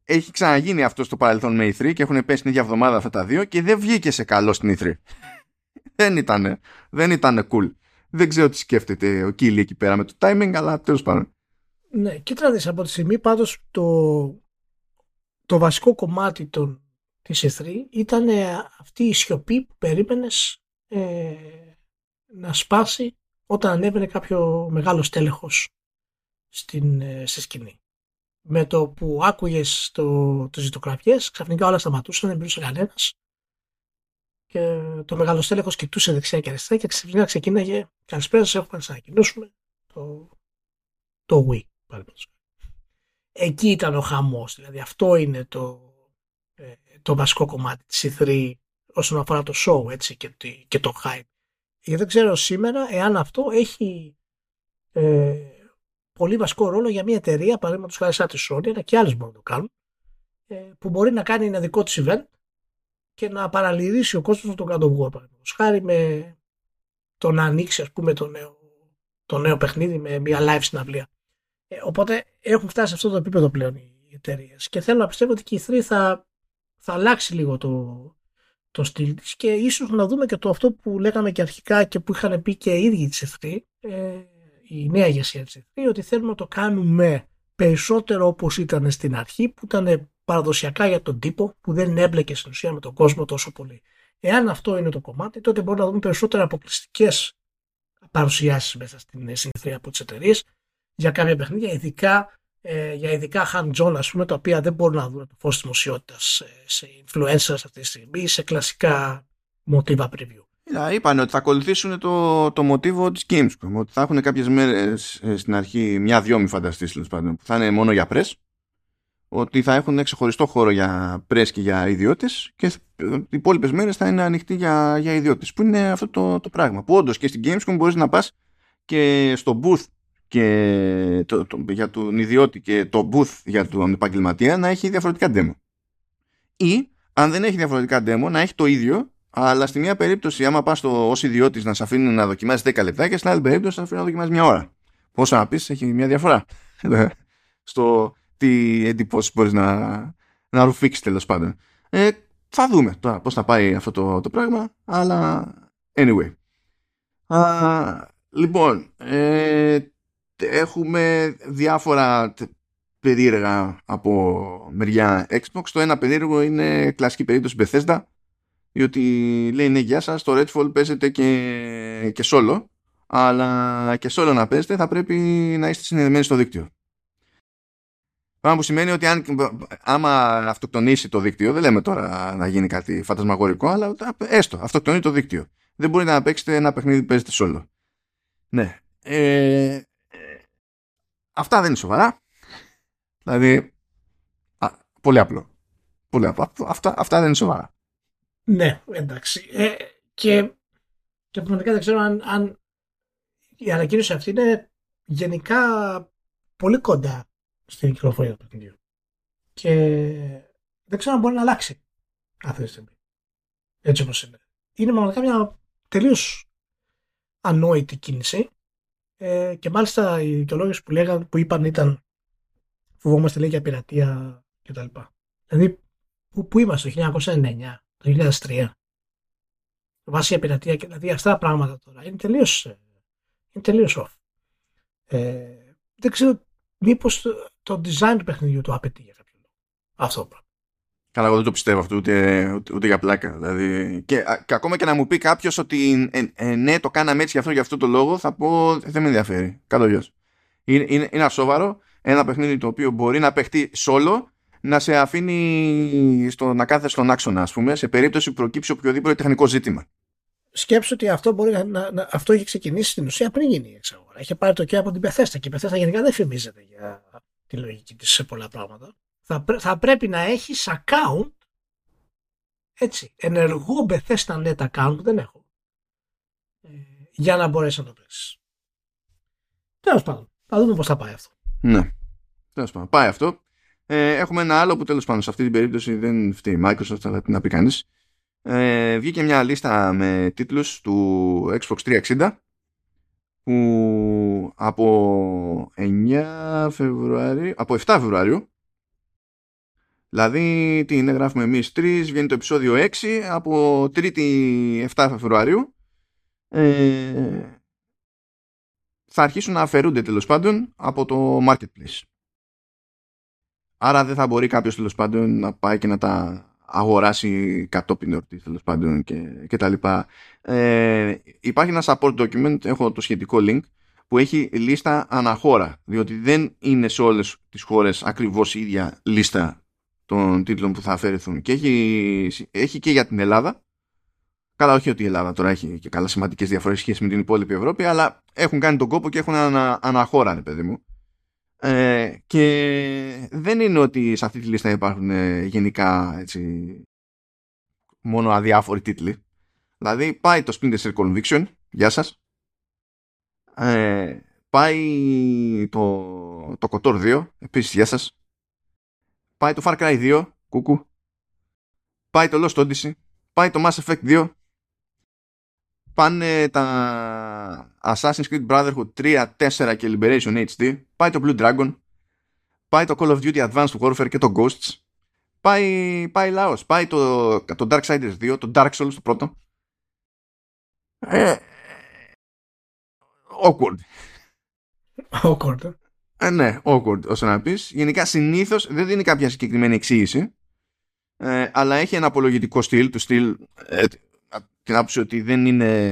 Έχει ξαναγίνει αυτό στο παρελθόν με E3 και έχουν πέσει την ίδια εβδομάδα αυτά τα δύο και δεν βγήκε σε καλό στην E3 δεν ήταν δεν ήτανε cool. Δεν ξέρω τι σκέφτεται ο Κίλι εκεί πέρα με το timing, αλλά τέλος πάντων. Ναι, κοίτατε από τη στιγμή πάντως το, το βασικό κομμάτι των, της E3 ήταν αυτή η σιωπή που περίμενες ε, να σπάσει όταν ανέβαινε κάποιο μεγάλο τέλεχος στην, ε, στη σκηνή. Με το που άκουγες το, το ζητοκραυγές, ξαφνικά όλα σταματούσαν, δεν μιλούσε κανένας και το μεγάλο στέλεχος κοιτούσε δεξιά και αριστερά και ξαφνικά ξεκίναγε. Καλησπέρα σας, έχουμε να σας ανακοινώσουμε το, το Wii. Εκεί ήταν ο χαμός. Δηλαδή αυτό είναι το, ε, το βασικό κομμάτι της E3 όσον αφορά το show έτσι, και, και το hype. Γιατί δεν ξέρω σήμερα εάν αυτό έχει ε, πολύ βασικό ρόλο για μια εταιρεία, παραδείγματος χάρη σαν τη Sony, αλλά και άλλες μπορούν να το κάνουν, ε, που μπορεί να κάνει ένα δικό της event και να παραλυρίσει ο κόσμος τον God of War. Χάρη με το να ανοίξει ας πούμε το νέο, το νέο παιχνίδι με μια live συναυλία. Ε, οπότε έχουν φτάσει σε αυτό το επίπεδο πλέον οι εταιρείες. Και θέλω να πιστεύω ότι και η 3 θα, θα αλλάξει λίγο το, το στυλ της και ίσως να δούμε και το αυτό που λέγαμε και αρχικά και που είχαν πει και οι ίδιοι της E3, ε, η νέα ηγεσία της E3, ότι θέλουμε να το κάνουμε περισσότερο όπως ήταν στην αρχή που ήταν παραδοσιακά για τον τύπο που δεν έμπλεκε στην ουσία με τον κόσμο τόσο πολύ. Εάν αυτό είναι το κομμάτι, τότε μπορούμε να δούμε περισσότερα αποκλειστικές παρουσιάσεις μέσα στην συνθρία από τις εταιρείες για κάποια παιχνίδια, ειδικά ε, για ειδικά hand-on, ας πούμε, τα οποία δεν μπορούν να δουν το φως τη δημοσιότητας σε influencers αυτή τη στιγμή, σε κλασικά μοτίβα preview. Είπαν ότι θα ακολουθήσουν το, το μοτίβο της Gamescom. Ότι θα έχουν κάποιες μέρες ε, στην αρχή, μια-δυο μη φανταστείς που θα είναι μόνο για press ότι θα έχουν ξεχωριστό χώρο για press και για ιδιώτες και οι υπόλοιπες μέρες θα είναι ανοιχτοί για, για ιδιώτες. Που είναι αυτό το, το πράγμα. Που όντως και στην Gamescom μπορείς να πας και στο booth και το, το, για τον ιδιώτη και το booth για τον επαγγελματία να έχει διαφορετικά demo. Ή αν δεν έχει διαφορετικά demo να έχει το ίδιο αλλά στη μία περίπτωση άμα πας ως ιδιώτης να σε αφήνει να δοκιμάσει 10 λεπτά και στην άλλη περίπτωση να αφήνει να δοκιμάσει μια ώρα. Πόσο να πεις, έχει μια διαφορά. στο, τι εντυπώσεις μπορείς να, να ρουφήξεις τέλος πάντων. Ε, θα δούμε τώρα πώς θα πάει αυτό το, το πράγμα, αλλά anyway. Α, λοιπόν, ε, έχουμε διάφορα περίεργα από μεριά Xbox. Το ένα περίεργο είναι κλασική περίπτωση Bethesda, διότι λέει ναι γεια σας, το Redfall παίζεται και, και solo, αλλά και solo να παίζετε θα πρέπει να είστε συνδεδεμένοι στο δίκτυο. Πράγμα που σημαίνει ότι αν, άμα αυτοκτονήσει το δίκτυο, δεν λέμε τώρα να γίνει κάτι φαντασμαγορικό, αλλά έστω, αυτοκτονεί το δίκτυο. Δεν μπορείτε να παίξετε ένα παιχνίδι που παίζετε solo. Ναι. Ε, αυτά δεν είναι σοβαρά. Δηλαδή, α, πολύ απλό. Πολύ απλό. Αυτά, αυτά δεν είναι σοβαρά. Ναι, εντάξει. Ε, και, και πραγματικά δεν ξέρω αν, αν η ανακοίνωση αυτή είναι γενικά πολύ κοντά στην κυκλοφορία του παιχνιδιού. Και δεν ξέρω αν μπορεί να αλλάξει αυτή τη στιγμή. Έτσι όπως είναι. Είναι πραγματικά μια τελείως ανόητη κίνηση Ε, και μάλιστα οι δικαιολόγε που, λέγαν, που είπαν ήταν φοβόμαστε λέει για πειρατεία κτλ. Δηλαδή, πού, πού είμαστε το 1909, το 2003. Βάσει για πειρατεία και δηλαδή αυτά τα πράγματα τώρα είναι τελείως είναι τελείως off. Ε, δεν ξέρω μήπως το, το design του παιχνιδιού το απαιτεί για κάποιο λόγο. Αυτό το πράγμα. Καλά, εγώ δεν το πιστεύω αυτό ούτε, ούτε, ούτε για πλάκα. Δηλαδή, και, και, ακόμα και να μου πει κάποιος ότι ε, ε, ναι, το κάναμε έτσι για αυτό, για αυτό το λόγο, θα πω δεν με ενδιαφέρει. Καλός γιος. Είναι, είναι, είναι ασόβαρο ένα παιχνίδι το οποίο μπορεί να παιχτεί solo να σε αφήνει στο, να κάθεσαι στον άξονα, ας πούμε, σε περίπτωση που προκύψει οποιοδήποτε τεχνικό ζήτημα. Σκέψου ότι αυτό, μπορεί να, να, αυτό έχει ξεκινήσει στην ουσία πριν γίνει η εξαγορά. Είχε πάρει το και από την Πεθέστα και η Πεθέστα γενικά δεν φημίζεται για τη λογική της σε πολλά πράγματα θα, θα πρέπει να έχεις account έτσι, ενεργό Bethesda Net account δεν έχω ε, για να μπορέσεις να το παίξεις. Τέλος πάντων, θα δούμε πώς θα πάει αυτό. Ναι, τέλος πάντων, πάει αυτό. Ε, έχουμε ένα άλλο που τέλος πάντων σε αυτή την περίπτωση δεν φταίει η Microsoft, αλλά την να πει κανείς. Ε, βγήκε μια λίστα με τίτλους του Xbox 360 που από 9 Φεβρουαρίου, από 7 Φεβρουαρίου Δηλαδή, τι είναι, γράφουμε εμείς 3, βγαίνει το επεισόδιο 6 από 3η 7 Φεβρουαρίου. Ε, θα αρχίσουν να αφαιρούνται τέλος πάντων από το marketplace. Άρα δεν θα μπορεί κάποιος τέλος πάντων να πάει και να τα αγοράσει κατόπιν εορτή τέλος πάντων και, και τα λοιπά. Ε, υπάρχει ένα support document, έχω το σχετικό link, που έχει λίστα αναχώρα, διότι δεν είναι σε όλες τις χώρες ακριβώς η ίδια λίστα των τίτλων που θα αφαιρεθούν. Και έχει, έχει και για την Ελλάδα. Καλά, όχι ότι η Ελλάδα τώρα έχει και καλά σημαντικές διαφορές σχέση με την υπόλοιπη Ευρώπη, αλλά έχουν κάνει τον κόπο και έχουν ανα, αναχώρα, παιδί μου. Ε, και δεν είναι ότι σε αυτή τη λίστα υπάρχουν ε, γενικά έτσι, μόνο αδιάφοροι τίτλοι. Δηλαδή πάει το Splinter Cell Conviction, γεια σας. Ε, πάει το, το Kotor 2, επίσης γεια σας. Πάει το Far Cry 2, κούκου. Πάει το Lost Odyssey. Πάει το Mass Effect 2. Πάνε τα Assassin's Creed Brotherhood 3, 4 και Liberation HD. Πάει το Blue Dragon. Πάει το Call of Duty Advanced Warfare και το Ghosts. Πάει, πάει λαός. Πάει το, το Darksiders 2, το Dark Souls το πρώτο. Ε, awkward. Awkward. Ε, ναι, awkward όσο να πεις. Γενικά συνήθως δεν δίνει κάποια συγκεκριμένη εξήγηση ε, αλλά έχει ένα απολογητικό στυλ του στυλ ε, την άποψη ότι δεν είναι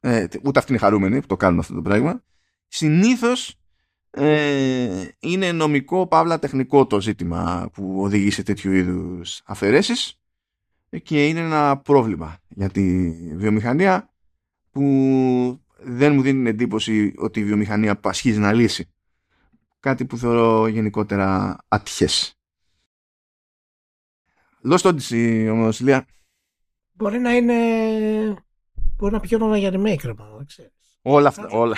ε, ούτε αυτοί είναι χαρούμενοι που το κάνουν αυτό το πράγμα. Συνήθως ε, είναι νομικό παύλα τεχνικό το ζήτημα που οδηγεί σε τέτοιου είδους αφαιρέσεις και είναι ένα πρόβλημα για τη βιομηχανία που δεν μου δίνει την εντύπωση ότι η βιομηχανία πασχίζει να λύσει κάτι που θεωρώ γενικότερα ατυχές. Lost Odyssey όμως, Λία. Μπορεί να είναι... Μπορεί να πηγαίνω για remake, ρε δεν ξέρεις. Όλα αυτά, όλα.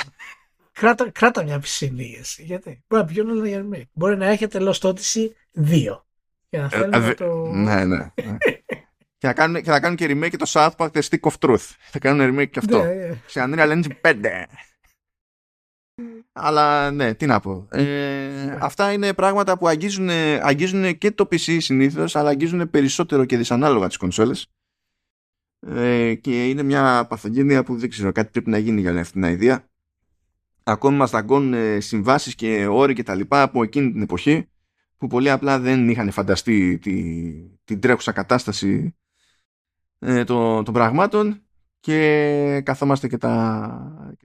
Κράτα, κράτα μια ψηλίεση, γιατί. Μπορεί να πηγαίνω για remake. Μπορεί να έχετε Lost Odyssey 2. Για να ε, θέλουμε το... Ναι, ναι. ναι. και, θα κάνουν, και θα κάνουν και remake και το South Park The Stick of Truth. Θα κάνουν remake και αυτό. Ναι, ναι. Σε Unreal Engine 5. Αλλά ναι, τι να πω. Ε, αυτά είναι πράγματα που αγγίζουν, αγγίζουν και το PC συνήθως, αλλά αγγίζουν περισσότερο και δυσανάλογα τις κονσόλες. Ε, και είναι μια παθογένεια που δεν ξέρω, κάτι πρέπει να γίνει για αυτή την ιδέα. Ακόμη μας δαγκώνουν συμβάσεις και όροι και τα λοιπά από εκείνη την εποχή που πολύ απλά δεν είχαν φανταστεί τη, την τρέχουσα κατάσταση ε, των, των πραγμάτων και καθόμαστε και τα,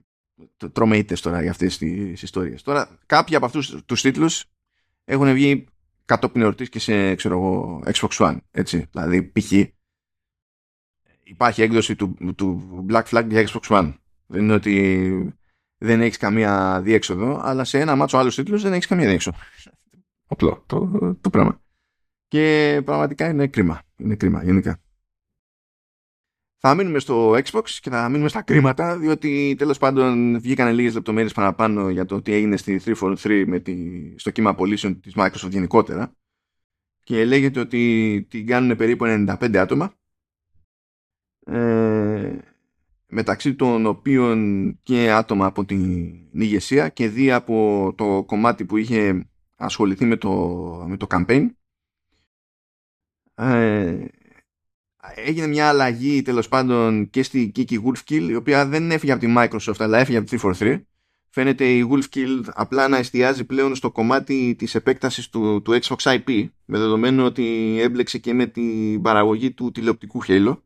τρώμε τώρα για αυτές τις ιστορίες. Τώρα κάποιοι από αυτούς τους τίτλους έχουν βγει κατόπιν εορτής και σε ξέρω εγώ, Xbox One. Έτσι. Δηλαδή π.χ. υπάρχει έκδοση του, του Black Flag για Xbox One. Δεν είναι ότι δεν έχεις καμία διέξοδο, αλλά σε ένα μάτσο άλλους τίτλους δεν έχεις καμία διέξοδο. Απλό το, το πράγμα. Και πραγματικά είναι κρίμα. Είναι κρίμα γενικά. Θα μείνουμε στο Xbox και θα μείνουμε στα κρίματα, διότι τέλος πάντων βγήκαν λίγες λεπτομέρειες παραπάνω για το τι έγινε στη 343 με τη, στο κύμα απολύσεων της Microsoft γενικότερα. Και λέγεται ότι την κάνουν περίπου 95 άτομα. Ε, μεταξύ των οποίων και άτομα από την ηγεσία και δει από το κομμάτι που είχε ασχοληθεί με το, με το campaign. Ε, έγινε μια αλλαγή τέλος πάντων και στη Kiki Wolfkill η οποία δεν έφυγε από τη Microsoft αλλά έφυγε από τη 343 φαίνεται η Wolfkill απλά να εστιάζει πλέον στο κομμάτι της επέκτασης του, του Xbox IP με δεδομένο ότι έμπλεξε και με την παραγωγή του τηλεοπτικού Halo.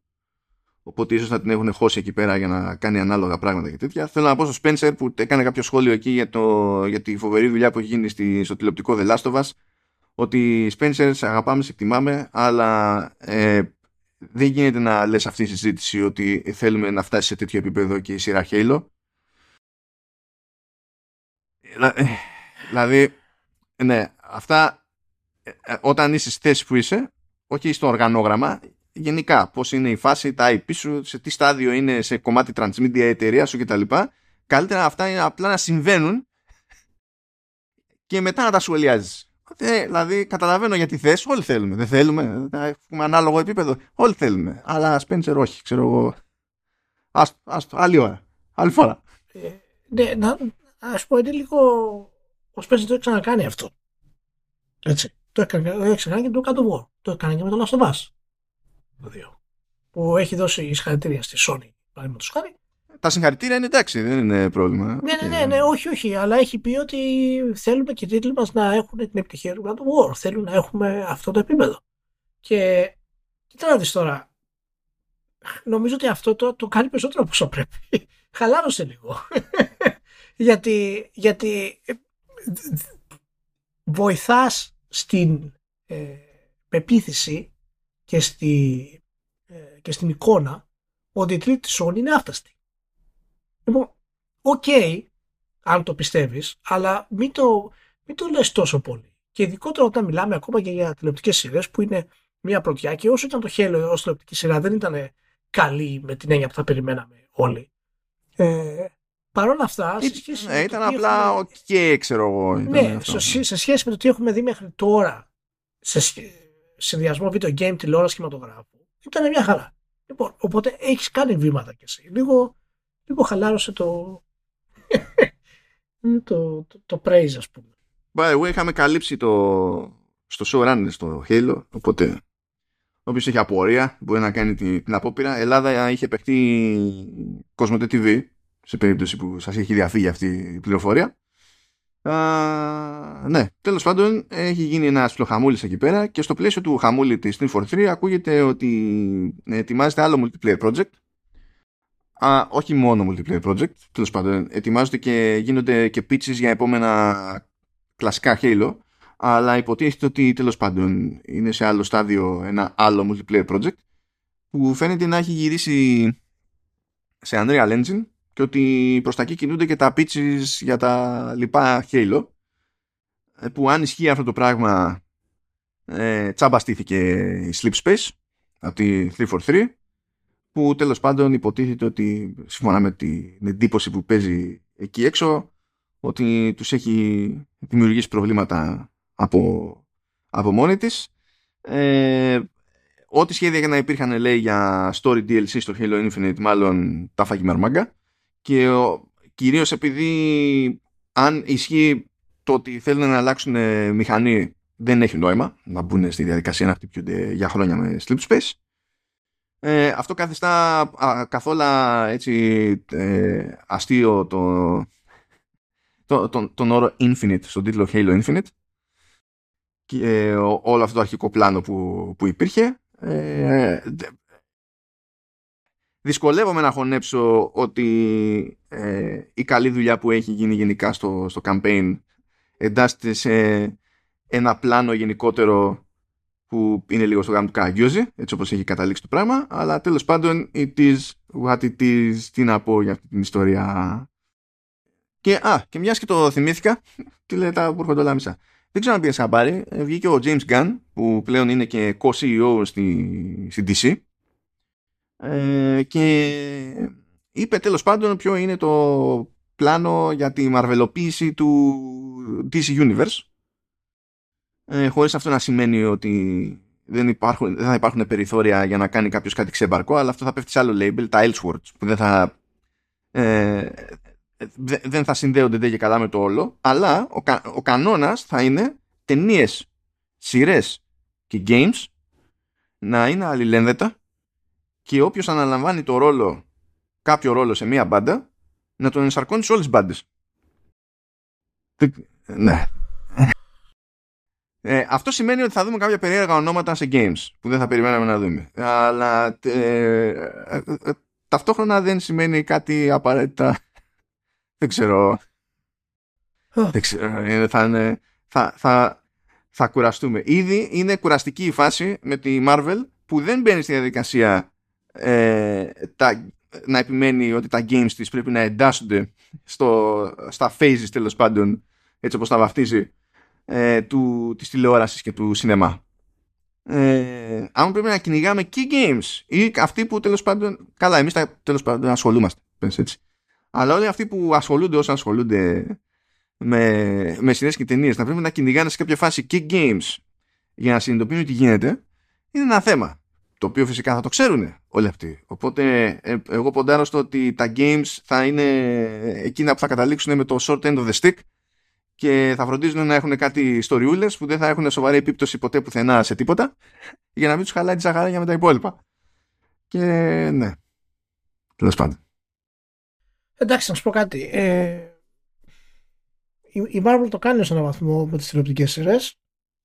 Οπότε ίσως θα την έχουν χώσει εκεί πέρα για να κάνει ανάλογα πράγματα και τέτοια. Θέλω να πω στο Spencer που έκανε κάποιο σχόλιο εκεί για, το, για τη φοβερή δουλειά που έχει γίνει στη, στο τηλεοπτικό The Last of Us ότι Spencer σε αγαπάμε, σε εκτιμάμε αλλά ε, δεν γίνεται να λες αυτή τη συζήτηση ότι θέλουμε να φτάσει σε τέτοιο επίπεδο και η σειρά Halo. Ε, δηλαδή ναι αυτά ε, ε, όταν είσαι στη θέση που είσαι όχι στο οργανόγραμμα γενικά πώς είναι η φάση, τα IP σου σε τι στάδιο είναι σε κομμάτι transmedia εταιρεία σου κτλ. Καλύτερα αυτά είναι απλά να συμβαίνουν και μετά να τα σχολιάζεις ε, δηλαδή, καταλαβαίνω γιατί θες, όλοι θέλουμε. Δεν θέλουμε, να έχουμε ανάλογο επίπεδο. Όλοι θέλουμε. Αλλά Spencer όχι, ξέρω εγώ. Άστο, άστο, άλλη ώρα. Άλλη φορά. Ε, ναι, να ας πω, είναι λίγο. Ο Spencer το έχει ξανακάνει αυτό. Έτσι. Το έχει ξανακάνει και το κάτω εγώ. Το έκανε και με το Last of Us. Που έχει δώσει συγχαρητήρια στη Sony, παραδείγματος χάρη, τα συγχαρητήρια είναι εντάξει, δεν είναι πρόβλημα. Ναι, ναι, ναι, ναι, όχι, όχι. Αλλά έχει πει ότι θέλουμε και οι τίτλοι μας να έχουν την επιτυχία του God of War. Θέλουν να έχουμε αυτό το επίπεδο. Και κοίτα να δεις τώρα. Νομίζω ότι αυτό το, το κάνει περισσότερο από όσο πρέπει. Χαλάρωσε λίγο. γιατί, γιατί ε, βοηθάς στην ε, πεποίθηση και, στη, ε, και στην εικόνα ότι η τρίτη Sony είναι άφταστη. Λοιπόν, okay, αν το πιστεύεις, αλλά μην το, μην το λες τόσο πολύ. Και ειδικότερα όταν μιλάμε ακόμα και για τηλεοπτικές σειρές που είναι μια πρωτιά και όσο ήταν το Halo ως τηλεοπτική σειρά δεν ήταν καλή με την έννοια που θα περιμέναμε όλοι. Ε, Παρ' όλα αυτά, σε σχέση ναι, με ήταν απλά okay, ξέρω εγώ. Ναι, σε, σε σχέση με το τι έχουμε δει μέχρι τώρα σε συνδυασμό βίντεο game, τηλεόραση, κινηματογράφου, ήταν μια χαρά. Λοιπόν, οπότε έχεις κάνει βήματα κι εσύ. Λίγο λίγο χαλάρωσε το, το, το, το praise ας πούμε. By the way, είχαμε καλύψει το, στο showrunner στο Halo, οπότε όποιος έχει απορία μπορεί να κάνει την, την απόπειρα. Ελλάδα είχε παιχτεί Cosmote TV σε περίπτωση που σας έχει διαφύγει αυτή η πληροφορία. Α, ναι, τέλος πάντων έχει γίνει ένας χαμούλης εκεί πέρα και στο πλαίσιο του χαμούλη της 343 ακούγεται ότι ετοιμάζεται άλλο multiplayer project Α, όχι μόνο multiplayer project, τέλος πάντων, ετοιμάζονται και γίνονται και pitches για επόμενα κλασικά Halo, αλλά υποτίθεται ότι τέλος πάντων είναι σε άλλο στάδιο ένα άλλο multiplayer project που φαίνεται να έχει γυρίσει σε Unreal Engine και ότι προς τα εκεί κινούνται και τα pitches για τα λοιπά Halo ε, που αν ισχύει αυτό το πράγμα ε, τσάμπα στήθηκε η Sleep Space από τη 343 που τέλος πάντων υποτίθεται ότι σύμφωνα με την εντύπωση που παίζει εκεί έξω ότι τους έχει δημιουργήσει προβλήματα από, από μόνη της. Ε, ό,τι σχέδια για να υπήρχαν λέει για story DLC στο Halo Infinite μάλλον τα φάγει μαρμάγκα. Και ο, κυρίως επειδή αν ισχύει το ότι θέλουν να αλλάξουν μηχανή δεν έχει νόημα να μπουν στη διαδικασία να χτυπιούνται για χρόνια με Sleep Space ε, αυτό καθιστά καθόλου έτσι ε, αστείο το, το, το, τον όρο Infinite στον τίτλο Halo Infinite και ε, όλο αυτό το αρχικό πλάνο που, που υπήρχε. Ε, δυσκολεύομαι να χωνέψω ότι ε, η καλή δουλειά που έχει γίνει γενικά στο, στο campaign εντάσσεται σε ένα πλάνο γενικότερο που είναι λίγο στο γάμο του Καραγκιόζη, έτσι όπως έχει καταλήξει το πράγμα, αλλά τέλος πάντων it is what it is, τι να πω για αυτή την ιστορία. Και, α, και μιας και το θυμήθηκα, τι λέει τα που έρχονται όλα μισά. Δεν ξέρω αν πήγε σαν πάρει, ε, βγήκε ο James Gunn, που πλέον είναι και co-CEO στη, στη DC, ε, και είπε τέλος πάντων ποιο είναι το πλάνο για τη μαρβελοποίηση του DC Universe ε, χωρίς αυτό να σημαίνει ότι δεν, υπάρχουν, δεν θα υπάρχουν περιθώρια για να κάνει κάποιος κάτι ξεμπαρκό, αλλά αυτό θα πέφτει σε άλλο label, τα Elseworlds, που δεν θα ε, δεν θα συνδέονται και καλά με το όλο, αλλά ο, κα, ο κανόνας θα είναι ταινίες, σειρές και games να είναι αλληλένδετα και όποιος αναλαμβάνει το ρόλο, κάποιο ρόλο σε μία μπάντα, να τον ενσαρκώνει σε όλες τις μπάντες. Ναι. Ε, αυτό σημαίνει ότι θα δούμε κάποια περίεργα ονόματα σε games που δεν θα περιμέναμε να δούμε. Αλλά ε, ε, ε ταυτόχρονα δεν σημαίνει κάτι απαραίτητα. Δεν ξέρω. δεν ξέρω. Θα, θα, θα, θα κουραστούμε. Ήδη είναι κουραστική η φάση με τη Marvel που δεν μπαίνει στη διαδικασία ε, τα, να επιμένει ότι τα games της πρέπει να εντάσσονται στο, στα phases τέλος πάντων έτσι όπως τα βαφτίζει ε, του, της τηλεόρασης και του σινεμά. Ε, αν πρέπει να κυνηγάμε key games ή αυτοί που τέλος πάντων καλά εμείς τα, τέλος πάντων ασχολούμαστε πες έτσι. αλλά όλοι αυτοί που ασχολούνται όσο ασχολούνται με, με σειρές και ταινίες να πρέπει να κυνηγάνε σε κάποια φάση key games για να συνειδητοποιούν τι γίνεται είναι ένα θέμα το οποίο φυσικά θα το ξέρουν όλοι αυτοί. Οπότε ε, εγώ ποντάρω στο ότι τα games θα είναι εκείνα που θα καταλήξουν με το short end of the stick και θα φροντίζουν να έχουν κάτι ιστοριούλες που δεν θα έχουν σοβαρή επίπτωση ποτέ πουθενά σε τίποτα για να μην τους χαλάει τη ζαχαρία με τα υπόλοιπα. Και ναι, τέλος πάντων. Εντάξει, να σου πω κάτι. Ε, η Marvel το κάνει σε έναν βαθμό με τις τηλεοπτικές σειρές.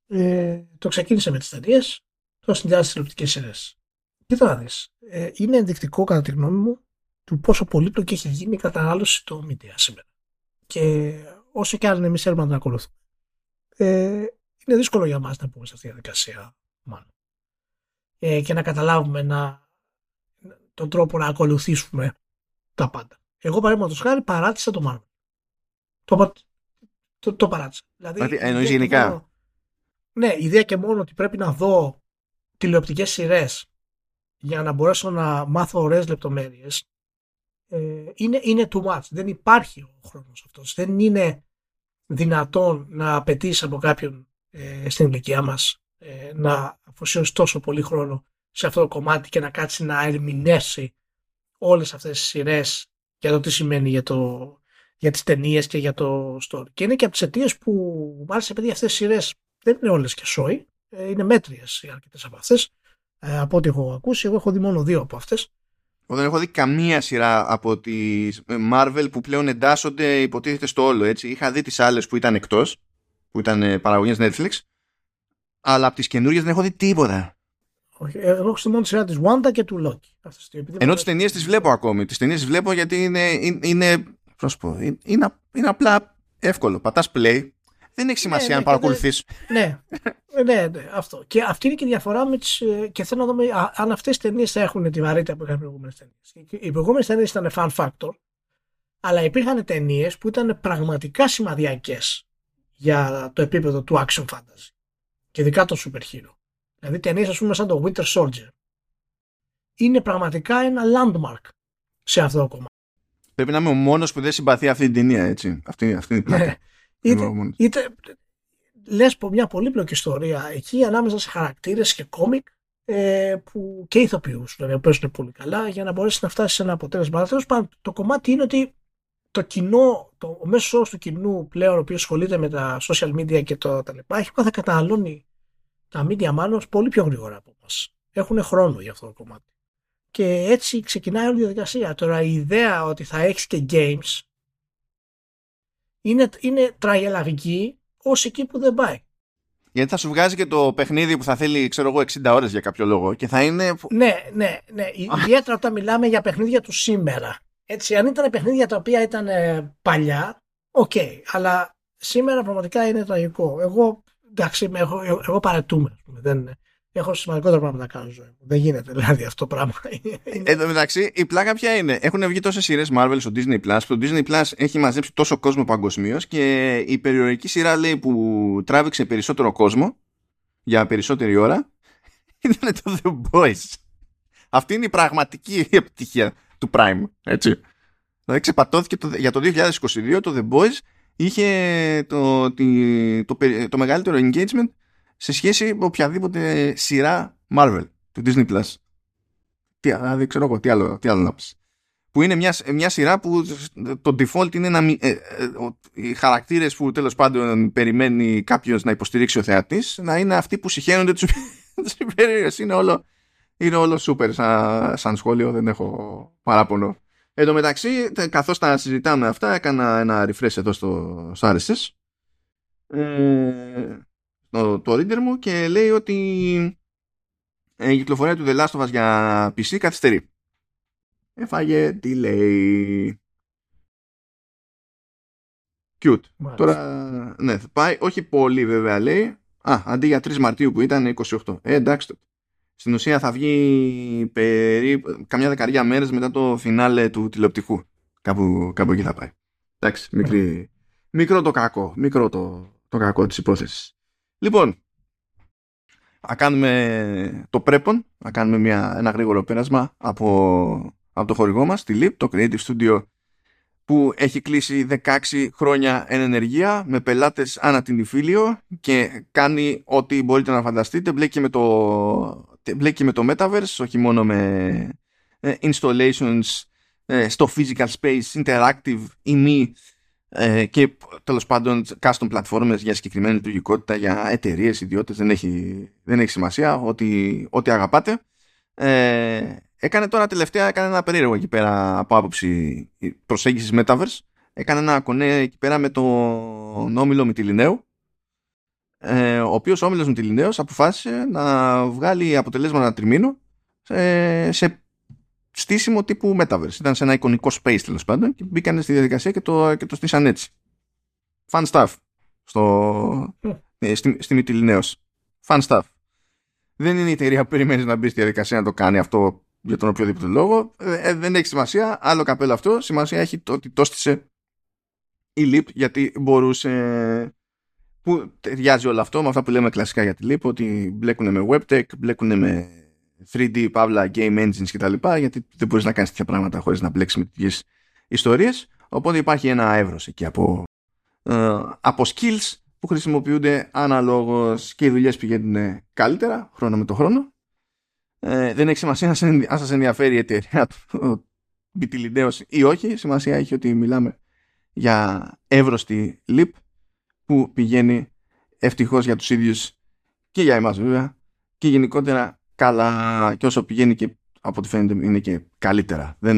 Ε, το ξεκίνησε με τις ταινίες, το συνδυάζει στις τηλεοπτικές σειρές. Κοίτα να δεις. Ε, είναι ενδεικτικό κατά τη γνώμη μου του πόσο πολύπλοκη έχει γίνει η κατανάλωση του media σήμερα. Και όσο και αν εμείς θέλουμε να την ακολουθούμε. Ε, είναι δύσκολο για μας να πούμε σε αυτή τη διαδικασία, μάλλον. Ε, και να καταλάβουμε να, τον τρόπο να ακολουθήσουμε τα πάντα. Εγώ παραδείγματος χάρη παράτησα το Marvel. Το, το, το παράτησα. Δηλαδή, εννοείς γενικά; Μόνο, ναι, η ιδέα και μόνο ότι πρέπει να δω τηλεοπτικές σειρές για να μπορέσω να μάθω ωραίες λεπτομέρειες ε, είναι, είναι too much. Δεν υπάρχει ο χρόνος αυτός. Δεν είναι δυνατόν να απαιτήσει από κάποιον ε, στην ηλικία μας ε, να αφοσιώσει τόσο πολύ χρόνο σε αυτό το κομμάτι και να κάτσει να ερμηνεύσει όλες αυτές τις σειρές για το τι σημαίνει για, το, για τις ταινίες και για το story. Και είναι και από τις αιτίες που μάλιστα επειδή αυτές τις σειρές δεν είναι όλες και σόι, ε, είναι μέτριες οι αρκετές από αυτές. Ε, από ό,τι έχω ακούσει, εγώ έχω δει μόνο δύο από αυτές. Εγώ δεν έχω δει καμία σειρά από τη Marvel που πλέον εντάσσονται υποτίθεται στο όλο. Έτσι. Είχα δει τις άλλες που ήταν εκτός, που ήταν παραγωγές Netflix, αλλά από τις καινούργιες δεν έχω δει τίποτα. Όχι, εγώ έχω στη μόνη σειρά της Wanda και του Loki. Ενώ τις ταινίες τις βλέπω ακόμη. Τις ταινίες τις βλέπω γιατί είναι, είναι, είναι, είναι, είναι απλά εύκολο. Πατάς play, δεν έχει σημασία ναι, αν ναι, παρακολουθείς. Ναι, ναι, ναι, αυτό. Και αυτή είναι και η διαφορά με τις. Ε, και θέλω να δούμε αν αυτές οι ταινίες θα έχουν τη βαρύτητα που είχαν οι προηγούμενες ταινίες. Οι προηγούμενες ταινίες ήταν fan factor, αλλά υπήρχαν ταινίες που ήταν πραγματικά σημαδιακές για το επίπεδο του action fantasy. Και ειδικά το super hero. Δηλαδή ταινίες, ας πούμε, σαν το Winter Soldier. Είναι πραγματικά ένα landmark σε αυτό το κομμάτι. Πρέπει να είμαι ο μόνος που δεν συμπαθεί αυτή την ταινία, έτσι. Αυτή, αυτή είναι η πλάτη. Είτε, είτε λες μια πολύπλοκη ιστορία εκεί ανάμεσα σε χαρακτήρες και κόμικ ε, που και ηθοποιούς βέβαια παίζουν πολύ καλά για να μπορέσεις να φτάσεις σε ένα αποτέλεσμα. Τέλος πάντων το κομμάτι είναι ότι το κοινό, το, ο μέσος όρος του κοινού πλέον ο οποίος ασχολείται με τα social media και το, τα λοιπά έχει μάθει καταναλώνει τα media μάλλον πολύ πιο γρήγορα από εμάς. Έχουν χρόνο για αυτό το κομμάτι. Και έτσι ξεκινάει όλη η διαδικασία. Τώρα η ιδέα ότι θα έχεις και games είναι, είναι τραγελαφική ως εκεί που δεν πάει. Γιατί θα σου βγάζει και το παιχνίδι που θα θέλει, ξέρω εγώ, 60 ώρες για κάποιο λόγο και θα είναι... Ναι, ναι, ναι. Ιδιαίτερα όταν μιλάμε για παιχνίδια του σήμερα. Έτσι, αν ήταν παιχνίδια τα οποία ήταν ε, παλιά, okay, αλλά σήμερα πραγματικά είναι τραγικό. Εγώ, εντάξει, εγώ, εγώ παραιτούμαι. Δεν, έχω σημαντικότερα πράγματα να κάνω ζωή μου. Δεν γίνεται δηλαδή αυτό το πράγμα. Εν τω μεταξύ, η πλάκα ποια είναι; Έχουν βγει τόσες σειρές Marvel στο Disney Plus. Το Disney Plus έχει μαζέψει τόσο κόσμο παγκοσμίως και η περιοδική σειρά λέει που τράβηξε περισσότερο κόσμο για περισσότερη ώρα ήταν το The Boys. Αυτή είναι η πραγματική επιτυχία του Prime. Έτσι. Δηλαδή ξεπατώθηκε το, για το 2022 το The Boys είχε το, το, το, το μεγαλύτερο engagement σε σχέση με οποιαδήποτε σειρά Marvel του Disney Plus. Τι, δηλαδή, ξέρω εγώ, τι άλλο, τι άλλο να πεις. που είναι μια, μια σειρά που το default είναι να ε, ε, οι χαρακτήρες που τέλος πάντων περιμένει κάποιος να υποστηρίξει ο θεατής να είναι αυτοί που συχαίνονται τους, τους υπερήρωες. Είναι όλο, είναι όλο super σαν, σαν σχόλιο, δεν έχω παράπονο. Εν τω μεταξύ, καθώς τα συζητάμε αυτά, έκανα ένα refresh εδώ στο, στο RSS ε, το, το reader μου και λέει ότι η κυκλοφορία του The Last of Us για PC καθυστερεί έφαγε delay. Cute. Τώρα, ναι, θα πάει, όχι πολύ βέβαια λέει. Α, αντί για 3 Μαρτίου που ήταν 28. Ε, εντάξει Στην ουσία θα βγει περίπου καμιά δεκαριά μέρες μετά το φινάλε του τηλεοπτικού. Κάπου, κάπου εκεί θα πάει. Εντάξει, μικρή, μικρό το κακό. Μικρό το, το κακό της υπόθεσης. Λοιπόν, θα κάνουμε το πρέπον, θα κάνουμε μια, ένα γρήγορο πέρασμα από από το χορηγό μας, τη LIP, το Creative Studio που έχει κλείσει 16 χρόνια εν ενεργεία με πελάτες ανά την Ιφίλιο και κάνει ό,τι μπορείτε να φανταστείτε. Μπλέκει με το, μπλέκει με το Metaverse όχι μόνο με ε, installations ε, στο physical space, interactive ή μη ε, και τέλος πάντων custom platforms για συγκεκριμένη λειτουργικότητα για εταιρείες, ιδιώτες δεν έχει, δεν έχει σημασία ό,τι, ό,τι αγαπάτε ε, Έκανε τώρα τελευταία, έκανε ένα περίεργο εκεί πέρα από άποψη προσέγγιση Metaverse. Έκανε ένα κονέ εκεί πέρα με τον όμιλο Μητυλινέου, ε, ο οποίος ο όμιλος Μητυλινέος αποφάσισε να βγάλει αποτελέσματα τριμήνου σε, σε στήσιμο τύπου Metaverse. Ήταν σε ένα εικονικό space τέλος πάντων και μπήκαν στη διαδικασία και το, και το στήσαν έτσι. Fun stuff στο, ε, στη, στη Μητυλινέος. Fun stuff. Δεν είναι η εταιρεία που περιμένεις να μπει στη διαδικασία να το κάνει αυτό για τον οποιοδήποτε λόγο. Ε, ε, δεν έχει σημασία. Άλλο καπέλο αυτό. Σημασία έχει το ότι το στήσε η LIP γιατί μπορούσε. Που ταιριάζει όλο αυτό με αυτά που λέμε κλασικά για τη LIP, ότι μπλέκουν με WebTech, μπλέκουν με 3D, Pavla, Game Engines κτλ. Γιατί δεν μπορείς να κάνεις τέτοια πράγματα χωρίς να μπλέξεις με τέτοιες ιστορίες. Οπότε υπάρχει ένα εύρος εκεί από, ε, από skills που χρησιμοποιούνται αναλόγως και οι δουλειές πηγαίνουν καλύτερα χρόνο με το χρόνο ε, δεν έχει σημασία αν σας ενδιαφέρει η εταιρεία του Μπιτιλιντέος ή όχι. Σημασία έχει ότι μιλάμε για εύρωστη λιπ που πηγαίνει ευτυχώς για τους ίδιους και για εμάς βέβαια και γενικότερα καλά και όσο πηγαίνει και από ό,τι φαίνεται είναι και καλύτερα. Δεν,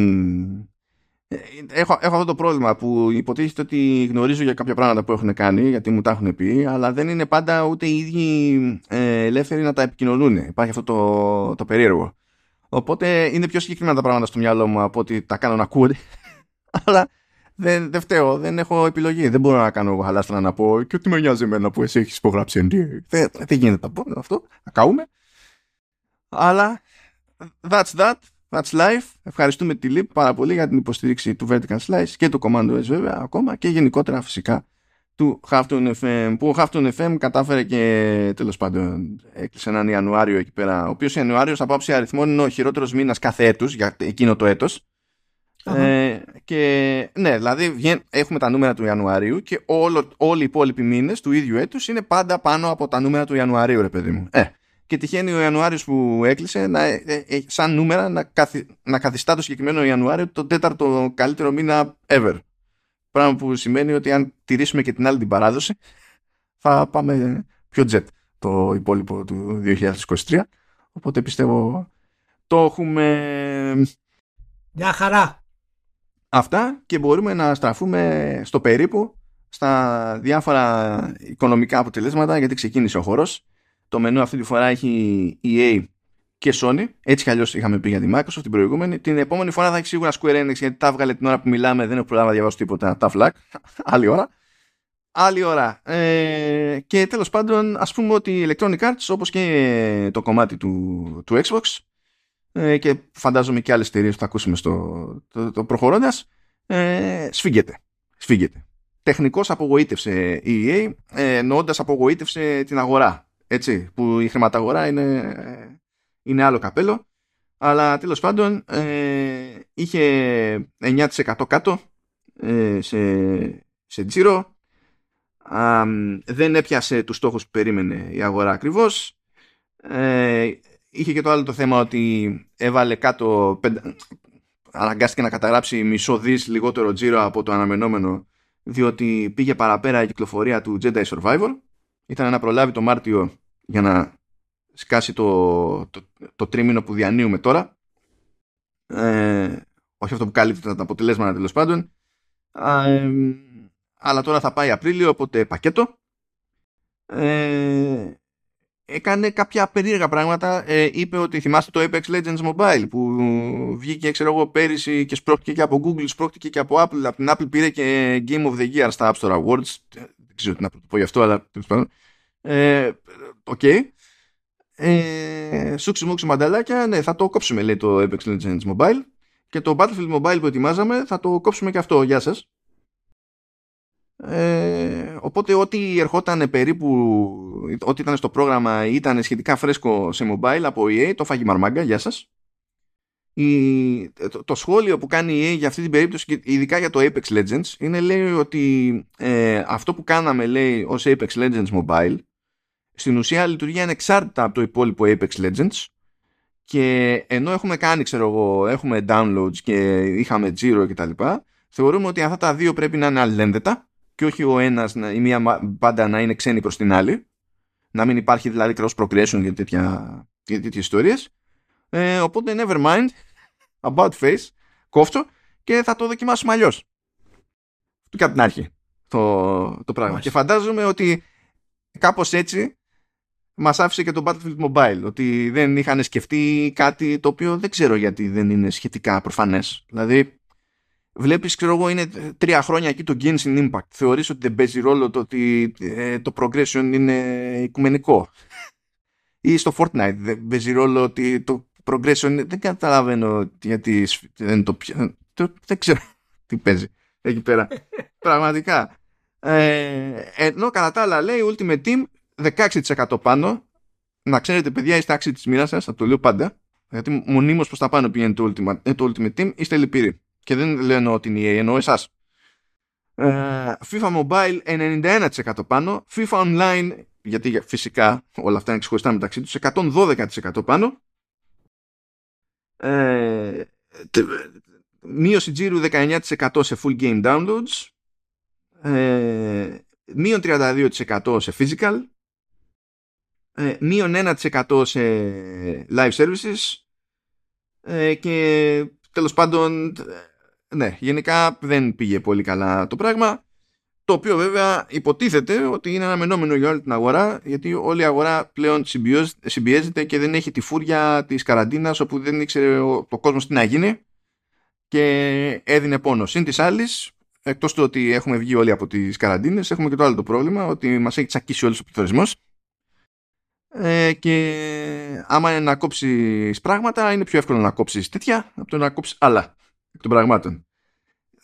ε, έχω, έχω αυτό το πρόβλημα που υποτίθεται ότι γνωρίζω για κάποια πράγματα που έχουν κάνει γιατί μου τα έχουν πει αλλά δεν είναι πάντα ούτε οι ίδιοι ε, ελεύθεροι να τα επικοινωνούν. Υπάρχει αυτό το, το περίεργο. Οπότε είναι πιο συγκεκριμένα τα πράγματα στο μυαλό μου από ότι τα κάνω να ακούγονται αλλά δεν, δεν φταίω, δεν έχω επιλογή. Δεν μπορώ να κάνω εγώ χαλάστρα να πω και ότι με νοιάζει εμένα που εσύ έχεις υπογράψει NDA δεν, δεν γίνεται να πω αυτό, να καούμε αλλά that's that That's life. Ευχαριστούμε τη LIP πάρα πολύ για την υποστήριξη του Vertical Slice και του Commando S βέβαια ακόμα και γενικότερα φυσικά του Halftone FM που ο Halftone FM κατάφερε και τέλος πάντων έκλεισε έναν Ιανουάριο εκεί πέρα ο οποίος Ιανουάριος από άψη αριθμών είναι ο χειρότερος μήνας κάθε έτους για εκείνο το έτος ε, και ναι, δηλαδή έχουμε τα νούμερα του Ιανουαρίου και όλο, όλοι οι υπόλοιποι μήνες του ίδιου έτους είναι πάντα πάνω από τα νούμερα του Ιανουαρίου, ρε παιδί μου. Ε, και τυχαίνει ο Ιανουάριος που έκλεισε να, ε, ε, ε, σαν νούμερα να, καθι, να καθιστά το συγκεκριμένο Ιανουάριο το τέταρτο καλύτερο μήνα ever. Πράγμα που σημαίνει ότι αν τηρήσουμε και την άλλη την παράδοση θα πάμε πιο jet το υπόλοιπο του 2023. Οπότε πιστεύω το έχουμε... Μια χαρά. Αυτά και μπορούμε να στραφούμε στο περίπου στα διάφορα οικονομικά αποτελέσματα γιατί ξεκίνησε ο χώρος το μενού αυτή τη φορά έχει EA και Sony. Έτσι κι αλλιώς είχαμε πει για τη Microsoft την προηγούμενη. Την επόμενη φορά θα έχει σίγουρα Square Enix γιατί τα έβγαλε την ώρα που μιλάμε. Δεν έχω προλάβει να διαβάσω τίποτα. Τα φλακ. Άλλη ώρα. Άλλη ώρα. Ε, και τέλος πάντων, ας πούμε ότι η Electronic Arts όπως και το κομμάτι του, του Xbox ε, και φαντάζομαι και άλλες εταιρείες που θα ακούσουμε στο το, το προχωρώντας, ε, σφίγγεται. Σφίγγεται. Τεχνικώ απογοήτευσε η EA, ε, εννοώντας απογοήτευσε την αγορά έτσι, που η χρηματαγορά είναι, είναι άλλο καπέλο. Αλλά τέλος πάντων ε, είχε 9% κάτω ε, σε, σε τζίρο. Δεν έπιασε τους στόχους που περίμενε η αγορά ακριβώς. Ε, είχε και το άλλο το θέμα ότι έβαλε κάτω αναγκάστηκε να καταγράψει μισό δις λιγότερο τζίρο από το αναμενόμενο διότι πήγε παραπέρα η κυκλοφορία του Jedi Survivor ήταν να προλάβει το Μάρτιο για να σκάσει το, το, το τρίμηνο που διανύουμε τώρα ε, όχι αυτό που κάλυπτε τα αποτελέσματα τέλος πάντων ε, αλλά τώρα θα πάει Απρίλιο οπότε πακέτο ε, έκανε κάποια περίεργα πράγματα. Ε, είπε ότι θυμάστε το Apex Legends Mobile που βγήκε ξέρω εγώ πέρυσι και σπρώχτηκε και από Google, σπρώχτηκε και από Apple. Από την Apple πήρε και Game of the Year στα App Store Awards. Δεν ξέρω τι να πω γι' αυτό, αλλά τέλος πάντων. Ε, okay. Ε, σούξι μουξι μανταλάκια, ναι, θα το κόψουμε λέει το Apex Legends Mobile και το Battlefield Mobile που ετοιμάζαμε θα το κόψουμε και αυτό. Γεια σας. Ε, οπότε ό,τι ερχόταν περίπου ό,τι ήταν στο πρόγραμμα ήταν σχετικά φρέσκο σε mobile από EA το φάει η μαρμάγκα, γεια σας η, το, το, σχόλιο που κάνει η EA για αυτή την περίπτωση ειδικά για το Apex Legends είναι λέει ότι ε, αυτό που κάναμε λέει ως Apex Legends Mobile στην ουσία λειτουργεί ανεξάρτητα από το υπόλοιπο Apex Legends και ενώ έχουμε κάνει ξέρω εγώ έχουμε downloads και είχαμε Giro κτλ θεωρούμε ότι αυτά τα δύο πρέπει να είναι αλληλένδετα και όχι ο ένας η μία πάντα να είναι ξένη προς την άλλη να μην υπάρχει δηλαδή cross progression για, τέτοια, για τέτοιες ιστορίες ε, οπότε never mind about face κόφτω και θα το δοκιμάσουμε αλλιώς. του και από την αρχή το, το πράγμα. Και φαντάζομαι ότι κάπως έτσι μας άφησε και το Battlefield Mobile ότι δεν είχαν σκεφτεί κάτι το οποίο δεν ξέρω γιατί δεν είναι σχετικά προφανές. Δηλαδή βλέπεις ξέρω εγώ είναι τρία χρόνια εκεί το Genshin Impact. Θεωρείς ότι δεν παίζει ρόλο το ότι ε, το progression είναι οικουμενικό. Ή στο Fortnite δεν παίζει ρόλο ότι το progression δεν καταλαβαίνω γιατί δεν το, το δεν ξέρω τι παίζει εκεί πέρα. Πραγματικά. Ε, ενώ κατά τα άλλα λέει Ultimate Team 16% πάνω να ξέρετε παιδιά είστε άξιοι της μοίρας σας θα το λέω πάντα. Γιατί μονίμως προς τα πάνω πηγαίνει το Ultimate, ε, το Ultimate Team είστε λυπηροί. Και δεν λένε ότι είναι EA, εννοώ εσάς. Ε, FIFA Mobile 91% πάνω, FIFA Online, γιατί φυσικά όλα αυτά είναι ξεχωριστά μεταξύ τους, 112% πάνω. Ε, μείωση τζίρου 19% σε full game downloads. Ε, μείον 32% σε physical. Ε, μείον 1% σε live services. Ε, και τέλος πάντων ναι, γενικά δεν πήγε πολύ καλά το πράγμα. Το οποίο βέβαια υποτίθεται ότι είναι αναμενόμενο για όλη την αγορά, γιατί όλη η αγορά πλέον συμπιέζεται και δεν έχει τη φούρια της καραντίνας όπου δεν ήξερε το κόσμος τι να γίνει και έδινε πόνο. Συν της άλλης, εκτός του ότι έχουμε βγει όλοι από τις καραντίνες, έχουμε και το άλλο το πρόβλημα ότι μας έχει τσακίσει όλος ο πληθωρισμός ε, και άμα είναι να κόψεις πράγματα είναι πιο εύκολο να κόψεις τέτοια από το να κόψεις άλλα εκ των πραγμάτων.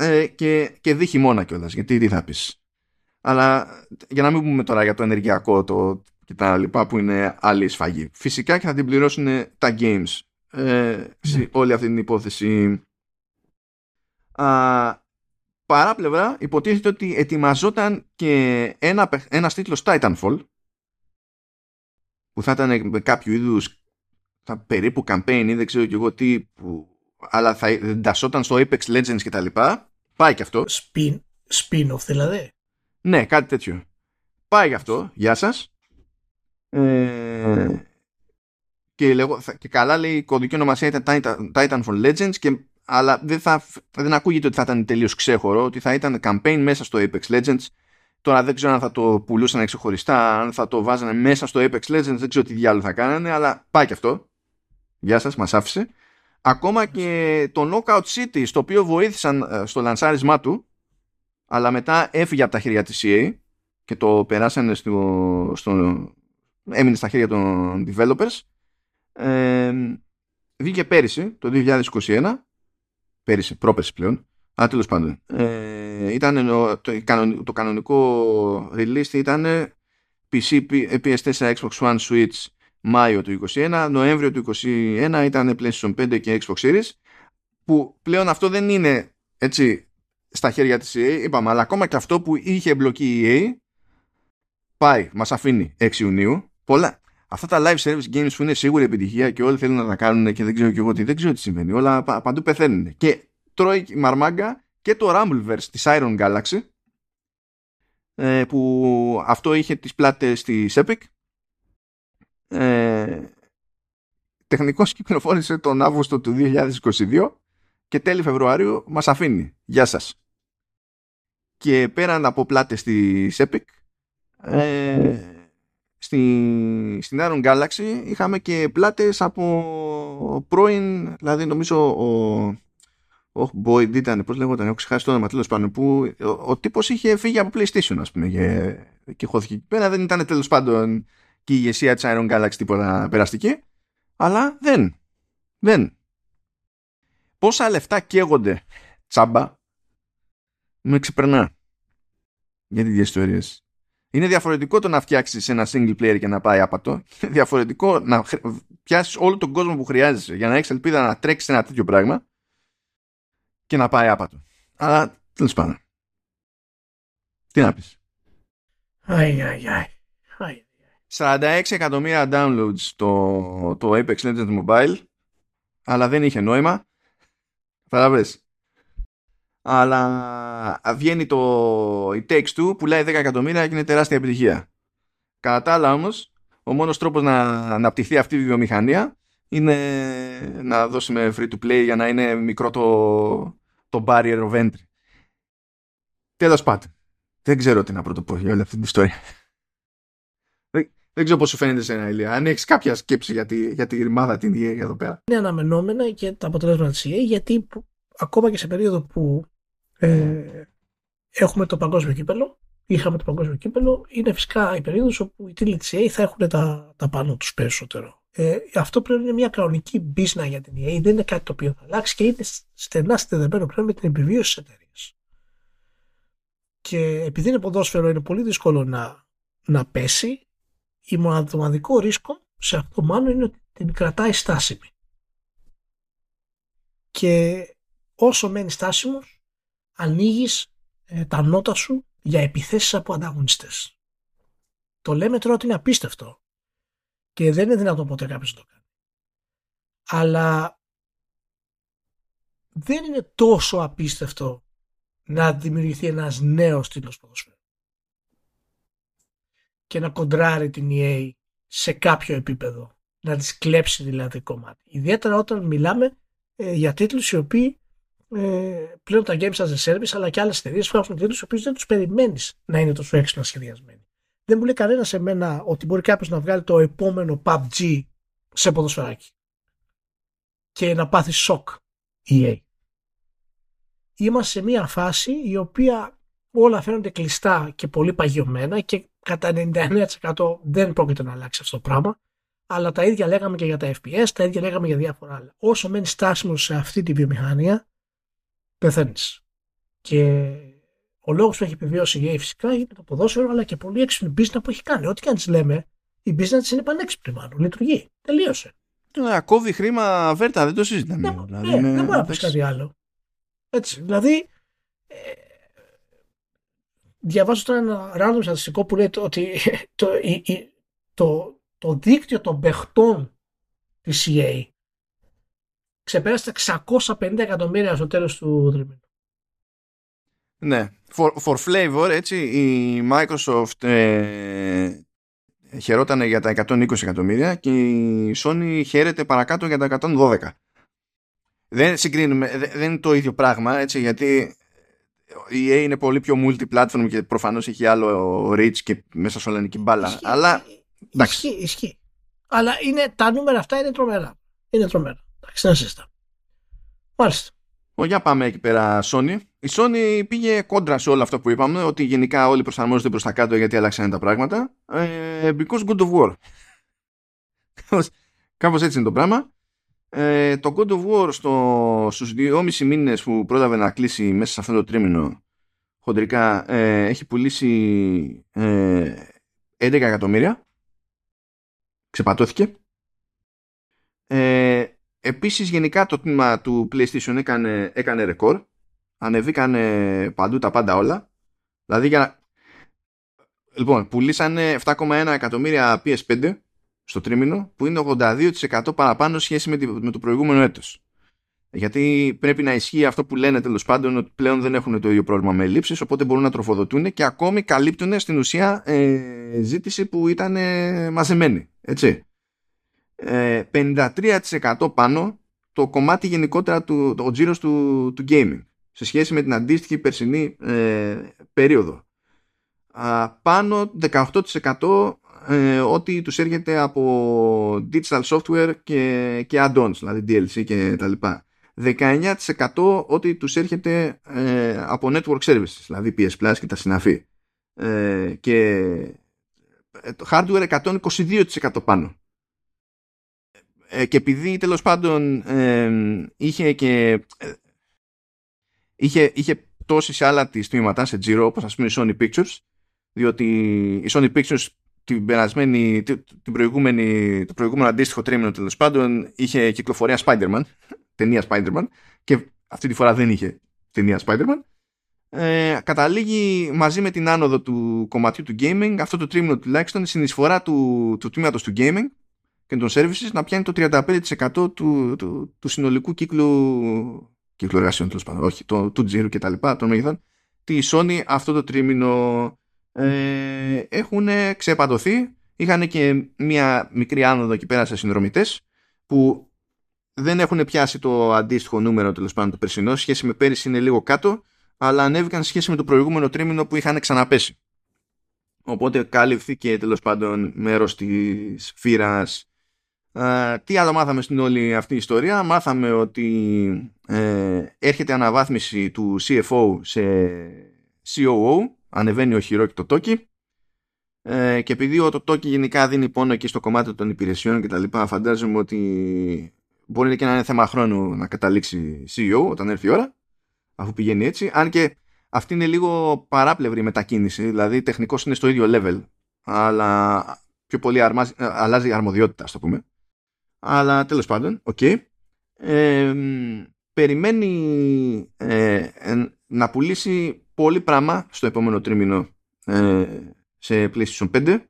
Ε, και, και δει χειμώνα κιόλας, γιατί τι θα πεις. Αλλά για να μην πούμε τώρα για το ενεργειακό το, και τα λοιπά που είναι άλλη σφαγή. Φυσικά και θα την πληρώσουν τα games ε, σε όλη αυτή την υπόθεση. Α, παράπλευρα υποτίθεται ότι ετοιμαζόταν και ένα, ένας τίτλος Titanfall που θα ήταν με κάποιο είδους θα, περίπου campaign ή δεν ξέρω κι εγώ τι που αλλά θα εντασσόταν στο Apex Legends και τα λοιπά. Πάει και αυτό. Spin, spin-off δηλαδή. Ναι, κάτι τέτοιο. Πάει και αυτό. Γεια σας. Ε, και, λέγω, και καλά λέει η κωδική ονομασία ήταν Titanfall Legends και, αλλά δεν, θα, δεν ακούγεται ότι θα ήταν τελείως ξέχωρο ότι θα ήταν campaign μέσα στο Apex Legends τώρα δεν ξέρω αν θα το πουλούσαν ξεχωριστά αν θα το βάζανε μέσα στο Apex Legends δεν ξέρω τι διάλογο θα κάνανε αλλά πάει και αυτό γεια σας μας άφησε Ακόμα και το Knockout City, στο οποίο βοήθησαν ε, στο λανσάρισμά του, αλλά μετά έφυγε από τα χέρια της EA και το περάσανε στο, στο έμεινε στα χέρια των developers. Ε, βγήκε πέρυσι, το 2021, πέρυσι, πρόπερσι πλέον, αλλά τέλος πάντων. Ε, ήταν το, το κανονικό release ήταν PC, PS4, Xbox One, Switch Μάιο του 2021, Νοέμβριο του 2021 ήταν PlayStation 5 και Xbox Series που πλέον αυτό δεν είναι έτσι στα χέρια της EA είπαμε αλλά ακόμα και αυτό που είχε εμπλοκή η EA πάει, μας αφήνει 6 Ιουνίου πολλά, αυτά τα live service games που είναι σίγουρη επιτυχία και όλοι θέλουν να τα κάνουν και δεν ξέρω και εγώ τι, δεν ξέρω τι συμβαίνει. Όλα παντού πεθαίνουν. Και τρώει η μαρμάγκα και το Rumbleverse της Iron Galaxy ε, που αυτό είχε τις πλάτες της Epic ε, τεχνικός κυκλοφόρησε τον Αύγουστο του 2022 και τέλη Φεβρουαρίου μας αφήνει. Γεια σας. Και πέραν από πλάτες της Epic ε, στη, στην Iron Galaxy είχαμε και πλάτες από πρώην, δηλαδή νομίζω ο Oh boy, ήταν, πώς λέγονταν, έχω ξεχάσει το όνομα τέλος πάντων, που ο, ο τύπος είχε φύγει από PlayStation, ας πούμε, και, και χώθηκε εκεί πέρα. Δεν ήταν τέλος πάντων και η ηγεσία της Iron Galaxy τίποτα περαστική, αλλά δεν. Δεν. Πόσα λεφτά καίγονται τσάμπα, με ξεπερνά για τις ιστορίες. Είναι διαφορετικό το να φτιάξεις ένα single player και να πάει άπατο. Είναι διαφορετικό να πιάσεις όλο τον κόσμο που χρειάζεσαι για να έχεις ελπίδα να τρέξεις ένα τέτοιο πράγμα και να πάει άπατο. Αλλά τέλος πάντων. Τι να πεις. 46 εκατομμύρια downloads το, το Apex Legends Mobile αλλά δεν είχε νόημα. Καταλαβες. Αλλά βγαίνει το It Takes Two, πουλάει 10 εκατομμύρια και είναι τεράστια επιτυχία. Κατά τα άλλα όμως, ο μόνος τρόπος να αναπτυχθεί αυτή η βιομηχανία είναι να δώσουμε free to play για να είναι μικρό το, το barrier of entry. Τέλος πάντων. Δεν ξέρω τι να πρωτοπώ για όλη αυτή την ιστορία. Δεν, δεν ξέρω πώς σου φαίνεται σε ένα ηλία. Αν έχεις κάποια σκέψη για τη, για τη ρημάδα την EA εδώ πέρα. Είναι αναμενόμενα και τα αποτελέσματα της EA γιατί ακόμα και σε περίοδο που ε, έχουμε το παγκόσμιο κύπελο, είχαμε το παγκόσμιο κύπελο, είναι φυσικά η περίοδος όπου οι τίτλοι της EA θα έχουν τα, τα πάνω τους περισσότερο. Ε, αυτό πρέπει να είναι μια κανονική μπίσνα για την EA, δεν είναι κάτι το οποίο θα αλλάξει και είναι στενά συνδεδεμένο πλέον με την επιβίωση της εταιρείας. Και επειδή είναι ποδόσφαιρο, είναι πολύ δύσκολο να, να πέσει. Η μοναδικό ρίσκο σε αυτό μάλλον είναι ότι την κρατάει στάσιμη. Και όσο μένεις στάσιμος, ανοίγεις ε, τα νότα σου για επιθέσεις από ανταγωνιστές. Το λέμε τώρα ότι είναι απίστευτο και δεν είναι δυνατόν ποτέ κάποιος να το κάνει. Αλλά δεν είναι τόσο απίστευτο να δημιουργηθεί ένας νέος τίτλος ποδοσφαίρου και να κοντράρει την EA σε κάποιο επίπεδο. Να της κλέψει δηλαδή κομμάτι. Ιδιαίτερα όταν μιλάμε ε, για τίτλους οι οποίοι ε, πλέον τα games as a service αλλά και άλλες εταιρείες φτιάχνουν τίτλους οι οποίους δεν τους περιμένεις να είναι τόσο έξυπνα σχεδιασμένοι δεν μου λέει κανένας σε μένα ότι μπορεί κάποιος να βγάλει το επόμενο PUBG σε ποδοσφαιράκι και να πάθει σοκ EA. Είμαστε σε μια φάση η οποία όλα φαίνονται κλειστά και πολύ παγιωμένα και κατά 99% δεν πρόκειται να αλλάξει αυτό το πράγμα. Αλλά τα ίδια λέγαμε και για τα FPS, τα ίδια λέγαμε για διάφορα άλλα. Όσο μένεις στάσιμος σε αυτή τη βιομηχανία, πεθαίνεις. Και ο λόγος που έχει επιβιώσει η EA φυσικά είναι το ποδόσφαιρο, αλλά και πολύ έξυπνη business που έχει κάνει. Ό,τι και αν της λέμε, η business είναι πανέξυπνη μάλλον. Λειτουργεί. Τελείωσε. Να κόβει χρήμα βέρτα, δεν το συζητάμε. Ναι, δηλαδή, ναι, ναι, δεν μπορεί να πεις κάτι άλλο. Έτσι. Δηλαδή, ε, διαβάζω τώρα ένα random στατιστικό που λέει ότι το, το, το δίκτυο των παιχτών της EA ξεπέρασε τα 650 εκατομμύρια στο τέλος του τριμήνου. Ναι. For, for flavor, έτσι, η Microsoft ε, χαιρόταν για τα 120 εκατομμύρια και η Sony χαίρεται παρακάτω για τα 112. Δεν συγκρίνουμε, δεν είναι το ίδιο πράγμα, έτσι, γιατί η EA είναι πολύ πιο multi-platform και προφανώς έχει άλλο reach και μέσα σε όλα μπάλα. Ισχύει, αλλά, εντάξει. Ισχύει, ισχύει. Αλλά είναι, τα νούμερα αυτά είναι τρομερά. Είναι τρομερά. Εντάξει, δεν συζητάμε. Μάλιστα. Ο, για πάμε εκεί πέρα Sony. Η Sony πήγε κόντρα σε όλο αυτό που είπαμε, ότι γενικά όλοι προσαρμόζονται προς τα κάτω γιατί άλλαξαν τα πράγματα. Ε, because good of war. Κάπως έτσι είναι το πράγμα. Ε, το God of War στο, στους 2,5 μήνες που πρόλαβε να κλείσει μέσα σε αυτό το τρίμηνο χοντρικά ε, έχει πουλήσει ε, 11 εκατομμύρια. Ξεπατώθηκε. Ε, Επίσης γενικά το τμήμα του PlayStation έκανε, έκανε ρεκόρ. Ανεβήκανε παντού τα πάντα όλα. Δηλαδή για Λοιπόν, πουλήσανε 7,1 εκατομμύρια PS5 στο τρίμηνο που είναι 82% παραπάνω σχέση με, με το προηγούμενο έτος. Γιατί πρέπει να ισχύει αυτό που λένε τέλος πάντων ότι πλέον δεν έχουν το ίδιο πρόβλημα με ελλείψεις οπότε μπορούν να τροφοδοτούν και ακόμη καλύπτουν στην ουσία ε, ζήτηση που ήταν ε, μαζεμένη. Έτσι. Ε, 53% πάνω το κομμάτι γενικότερα του το τζίρος του, του gaming σε σχέση με την αντίστοιχη περσινή ε, περίοδο. Α, πάνω 18% ε, ό,τι τους έρχεται από digital software και, και add-ons, δηλαδή DLC και τα λοιπά. 19% ό,τι τους έρχεται ε, από network services, δηλαδή PS Plus και τα συναφή. Ε, και ε, το hardware 122% πάνω. Ε, και επειδή τέλος πάντων είχε και είχε, είχε πτώσει σε άλλα της τμήματα σε Giro όπως ας πούμε η Sony Pictures διότι η Sony Pictures την περασμένη, την προηγούμενη, το προηγούμενο αντίστοιχο τρίμηνο τέλος πάντων είχε κυκλοφορία Spider-Man, ταινία Spider-Man και αυτή τη φορά δεν είχε ταινία Spider-Man. Ε, καταλήγει μαζί με την άνοδο του κομματιού του gaming αυτό το τρίμηνο τουλάχιστον η συνεισφορά του, του τμήματος του gaming και των services να πιάνει το 35% του, του, του, συνολικού κύκλου κύκλου εργασιών τέλος πάντων, όχι, το, του τζίρου και τα λοιπά, των μεγεθών, τη Sony αυτό το τρίμηνο ε, έχουν ξεπαντωθεί. Είχαν και μία μικρή άνοδο εκεί πέρα σε συνδρομητές που δεν έχουν πιάσει το αντίστοιχο νούμερο τέλος πάντων το περσινό. Σχέση με πέρυσι είναι λίγο κάτω, αλλά ανέβηκαν σε σχέση με το προηγούμενο τρίμηνο που είχαν ξαναπέσει. Οπότε κάλυφθηκε τέλος πάντων μέρος της φύρας. τι άλλο μάθαμε στην όλη αυτή η ιστορία; Μάθαμε ότι ε, έρχεται αναβάθμιση του CFO σε COO ανεβαίνει ο χειρό και το τόκι. Ε, και επειδή το τόκι γενικά δίνει πόνο εκεί στο κομμάτι των υπηρεσιών και τα λοιπά φαντάζομαι ότι μπορεί και να είναι θέμα χρόνου να καταλήξει CEO όταν έρθει η ώρα αφού πηγαίνει έτσι. Αν και αυτή είναι λίγο παράπλευρη μετακίνηση δηλαδή τεχνικός είναι στο ίδιο level αλλά πιο πολύ αρμάζει, αλλάζει αρμοδιότητα ας το πούμε. Αλλά τέλος πάντων okay. ε, περιμένει ε, να πουλήσει πολύ πράγμα στο επόμενο τρίμηνο ε, σε PlayStation 5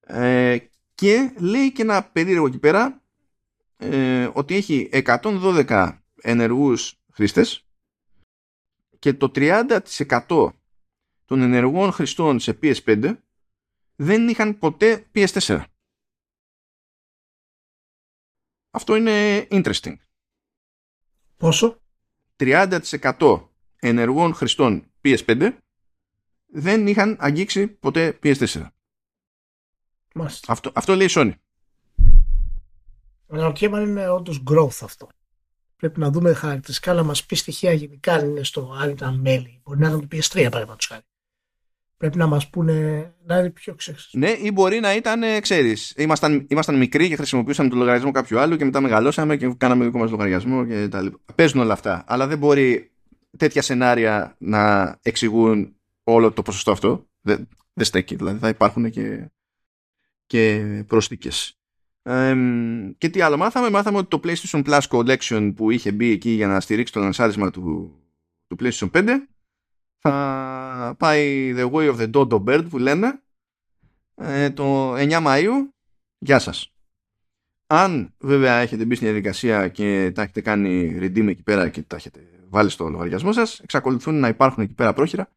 ε, και λέει και ένα περίεργο εκεί πέρα ε, ότι έχει 112 ενεργούς χρήστες και το 30% των ενεργών χρηστών σε PS5 δεν είχαν ποτέ PS4. Αυτό είναι interesting. Πόσο; 30% ενεργών χρηστών PS5 δεν είχαν αγγίξει ποτέ PS4. Αυτό, αυτό λέει η Sony. Αναρωτιέμαι αν είναι όντως growth αυτό. Πρέπει να δούμε χαρακτηριστικά να μας πει στοιχεία γενικά αν είναι στο αν ήταν μέλη. Μπορεί να είναι το PS3 παραδείγματος χάρη. Πρέπει να μας πούνε να είναι πιο ξέχαστο. Ναι, ή μπορεί να ήταν, ε, ξέρεις, ήμασταν, ήμασταν μικροί και χρησιμοποιούσαμε το λογαριασμό κάποιου άλλου και μετά μεγαλώσαμε και κάναμε δικό μας λογαριασμό και τα λοιπά. Παίζουν όλα αυτά. Αλλά δεν μπορεί τέτοια σενάρια να εξηγούν όλο το ποσοστό αυτό. Δεν, δεν στέκει. Δηλαδή θα υπάρχουν και, και προσθήκες. και τι άλλο μάθαμε. Μάθαμε ότι το PlayStation Plus Collection που είχε μπει εκεί για να στηρίξει το λανσάρισμα του, του PlayStation 5 θα πάει the way of the dodo bird που λένε ε, το 9 Μαΐου. Γεια σας. Αν βέβαια έχετε μπει στην διαδικασία και τα έχετε κάνει redeem εκεί πέρα και τα έχετε βάλει στο λογαριασμό σας, εξακολουθούν να υπάρχουν εκεί πέρα πρόχειρα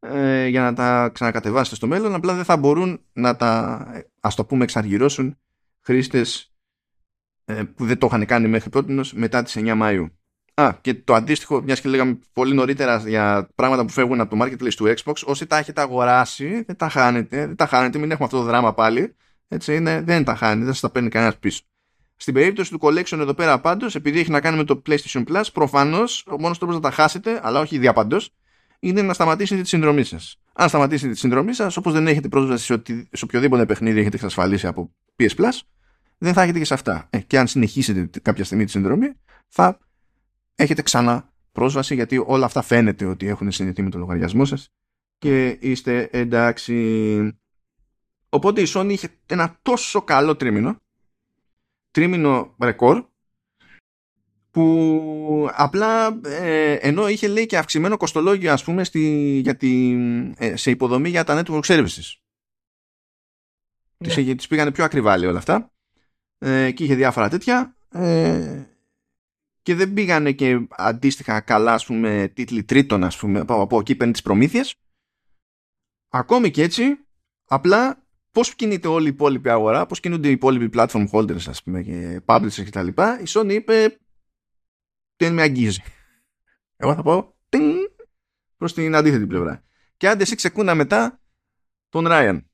ε, για να τα ξανακατεβάσετε στο μέλλον, απλά δεν θα μπορούν να τα, ας το πούμε, εξαργυρώσουν χρήστες ε, που δεν το είχαν κάνει μέχρι πρώτη μετά τις 9 Μαΐου. Α, και το αντίστοιχο, μιας και λέγαμε πολύ νωρίτερα για πράγματα που φεύγουν από το marketplace του Xbox, όσοι τα έχετε αγοράσει, δεν τα χάνετε, δεν τα χάνετε, μην έχουμε αυτό το δράμα πάλι. Έτσι είναι, δεν τα χάνετε, δεν σας τα παίρνει κανένας πίσω. Στην περίπτωση του collection εδώ πέρα πάντως, επειδή έχει να κάνει με το PlayStation Plus, προφανώς ο μόνος τρόπος να τα χάσετε, αλλά όχι διαπαντό, είναι να σταματήσετε τη συνδρομή σας. Αν σταματήσετε τη συνδρομή σας, όπως δεν έχετε πρόσβαση σε, οτι, σε οποιοδήποτε παιχνίδι έχετε εξασφαλίσει από PS Plus, δεν θα έχετε και σε αυτά. Ε, και αν συνεχίσετε κάποια στιγμή τη συνδρομή, θα έχετε ξανά πρόσβαση γιατί όλα αυτά φαίνεται ότι έχουν συνδεθεί με το λογαριασμό σας και είστε εντάξει. Οπότε η Sony είχε ένα τόσο καλό τρίμηνο τρίμηνο ρεκόρ που απλά ε, ενώ είχε λέει και αυξημένο κοστολόγιο ας πούμε στη, για τη, ε, σε υποδομή για τα network services. Ναι. Τις, πήγανε πιο ακριβά όλα αυτά. Ε, και είχε διάφορα τέτοια ε, και δεν πήγανε και αντίστοιχα καλά ας πούμε τίτλοι τρίτων ας πούμε από, από εκεί παίρνει τις προμήθειες. Ακόμη και έτσι απλά πώς κινείται όλη η υπόλοιπη αγορά πώς κινούνται οι υπόλοιποι platform holders ας πούμε και publishers και τα λοιπά. Η Sony είπε δεν με αγγίζει εγώ θα πω προς την αντίθετη πλευρά. Και άντε εσύ ξεκούνα μετά τον Ράιαν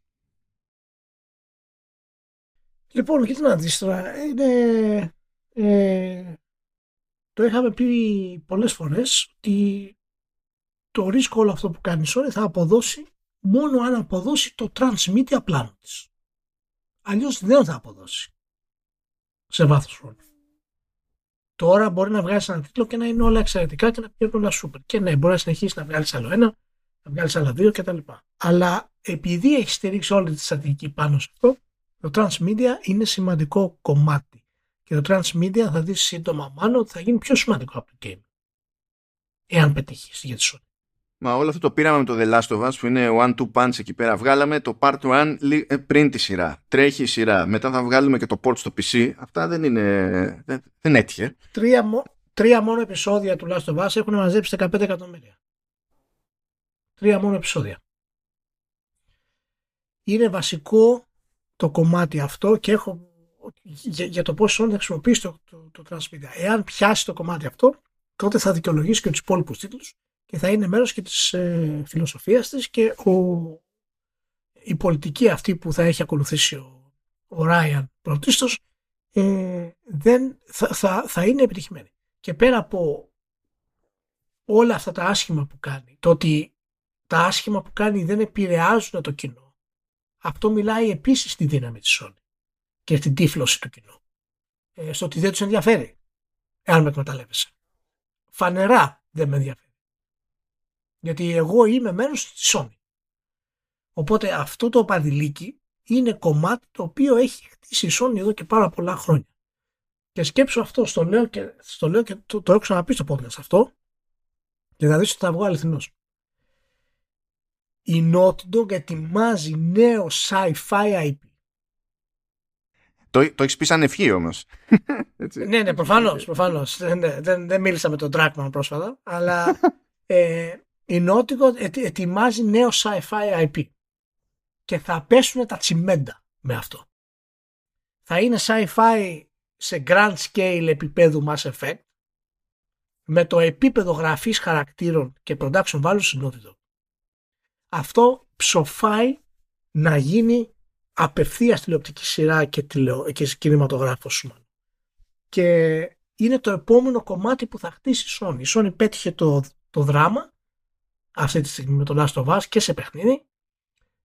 Λοιπόν, κοίτα να δεις τώρα, είναι, ε, το είχαμε πει πολλές φορές ότι το ρίσκο όλο αυτό που κάνει η Sony θα αποδώσει μόνο αν αποδώσει το transmedia πλάνο της. Αλλιώς δεν θα αποδώσει σε βάθος χρόνου. Τώρα μπορεί να βγάλεις ένα τίτλο και να είναι όλα εξαιρετικά και να πηγαίνει όλα σούπερ. Και ναι, μπορεί να συνεχίσεις να βγάλεις άλλο ένα, να βγάλεις άλλα δύο κτλ. Αλλά επειδή έχει στηρίξει όλη τη στρατηγική πάνω σε αυτό, το transmedia είναι σημαντικό κομμάτι. Και το transmedia θα δεις σύντομα μάλλον ότι θα γίνει πιο σημαντικό από το game. Εάν πετύχεις για τη Sony. Μα όλο αυτό το πήραμε με το The Last of Us που είναι one-two punch εκεί πέρα. Βγάλαμε το part 1 ε, πριν τη σειρά. Τρέχει η σειρά. Μετά θα βγάλουμε και το port στο PC. Αυτά δεν είναι. Δεν, δεν έτυχε. Τρία, τρία μόνο επεισόδια του Last of Us έχουν μαζέψει 15 εκατομμύρια. Τρία μόνο επεισόδια. Είναι βασικό το κομμάτι αυτό και έχω για, για το πόσο θα χρησιμοποιήσει το, το, το Transmedia. Εάν πιάσει το κομμάτι αυτό, τότε θα δικαιολογήσει και τους υπόλοιπους τίτλους και θα είναι μέρος και της ε, φιλοσοφίας της και ο, η πολιτική αυτή που θα έχει ακολουθήσει ο, ο Ράιαν πρωτίστως ε, δεν, θα, θα, θα είναι επιτυχημένη. Και πέρα από όλα αυτά τα άσχημα που κάνει, το ότι τα άσχημα που κάνει δεν επηρεάζουν το κοινό, αυτό μιλάει επίσης στη δύναμη της Sony και στην τύφλωση του κοινού. Ε, στο ότι δεν τους ενδιαφέρει, εάν με εκμεταλλεύεσαι. Φανερά δεν με ενδιαφέρει. Γιατί εγώ είμαι μέρος της Sony. Οπότε αυτό το παδιλίκι είναι κομμάτι το οποίο έχει χτίσει η Sony εδώ και πάρα πολλά χρόνια. Και σκέψω αυτό, στο λέω και, στο λέω και το, το έχω ξαναπεί στο podcast αυτό και θα δεις ότι θα βγω αληθινός. Η Naughty Dog ετοιμάζει νέο sci-fi IP. Το, το έχεις πει σαν ευχή όμως. ναι, ναι, προφανώς. Προφανώς. δεν, δεν, δεν μίλησα με τον Trackman πρόσφατα, αλλά ε, η Naughty ετοιμάζει νέο sci-fi IP και θα πέσουν τα τσιμέντα με αυτό. Θα είναι sci-fi σε grand scale επίπεδου Mass Effect με το επίπεδο γραφής χαρακτήρων και production value συνόδητο. Αυτό ψοφάει να γίνει απευθείας τηλεοπτική σειρά και, τηλεο... και κινηματογράφος σου. Και είναι το επόμενο κομμάτι που θα χτίσει η Sony. Η Sony πέτυχε το, το δράμα αυτή τη στιγμή με τον Last of Us και σε παιχνίδι.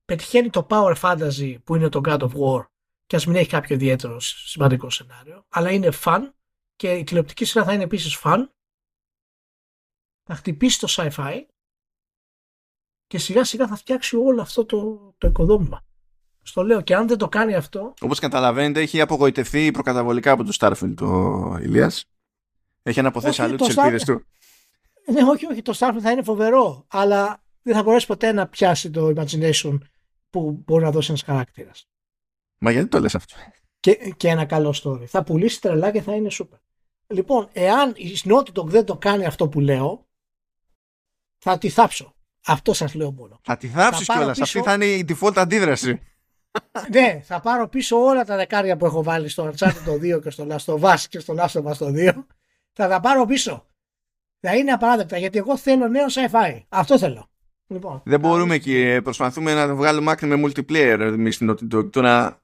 Πετυχαίνει το Power Fantasy που είναι το God of War και ας μην έχει κάποιο ιδιαίτερο σημαντικό σενάριο, αλλά είναι fun και η τηλεοπτική σειρά θα είναι επίσης fun. Θα χτυπήσει το sci-fi και σιγά σιγά θα φτιάξει όλο αυτό το, το οικοδόμημα. Στο λέω και αν δεν το κάνει αυτό... Όπως καταλαβαίνετε έχει απογοητευτεί προκαταβολικά από το Starfield ο Ηλίας. Έχει αναποθέσει αλλού τις ελπίδες του. Ναι, όχι, όχι, το Starfield θα είναι φοβερό, αλλά δεν θα μπορέσει ποτέ να πιάσει το imagination που μπορεί να δώσει ένας χαρακτήρας. Μα γιατί το λες αυτό; Και, και ένα καλό story. Θα πουλήσει τρελά και θα είναι super. Λοιπόν, εάν η Naughty δεν το κάνει αυτό που λέω, θα τη θάψω. Αυτό σας λέω μόνο. Θα τη θάψεις κιόλας. Πίσω... Αυτή θα είναι η default αντίδραση. ναι, θα πάρω πίσω όλα τα δεκάρια που έχω βάλει στο Uncharted το 2 και στο Last of Us και στο Last of Us το 2. Θα τα πάρω πίσω θα είναι απαράδεκτα γιατί εγώ θέλω νέο sci-fi. Αυτό θέλω. Λοιπόν, Δεν μπορούμε και προσπαθούμε να το βγάλουμε άκρη με multiplayer εμείς στην Τώρα.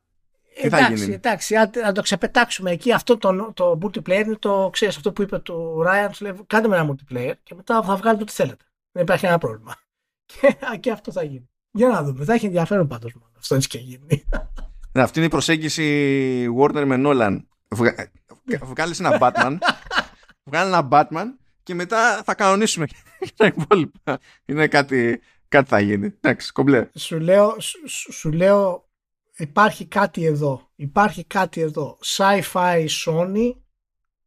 Τι θα εντάξει, γίνει; εντάξει, αν, το ξεπετάξουμε εκεί, αυτό το, το multiplayer είναι το ξέρεις αυτό που είπε του Ryan. Του λέει, κάντε με ένα multiplayer και μετά θα βγάλετε ό,τι θέλετε. Δεν υπάρχει ένα πρόβλημα. Και, και αυτό θα γίνει. Για να δούμε. Θα έχει ενδιαφέρον πάντως μόνο. Αυτό έτσι και γίνει. Ναι, αυτή είναι η προσέγγιση Warner με Nolan. Βγα... Βγάλει ένα Batman. Βγάλει ένα Batman και μετά θα κανονίσουμε και τα υπόλοιπα. Είναι κάτι, κάτι θα γίνει. Εντάξει, κομπλέ. Σου λέω, σου, σου λέω υπάρχει κάτι εδώ. Υπάρχει κάτι εδώ. Sci-fi Sony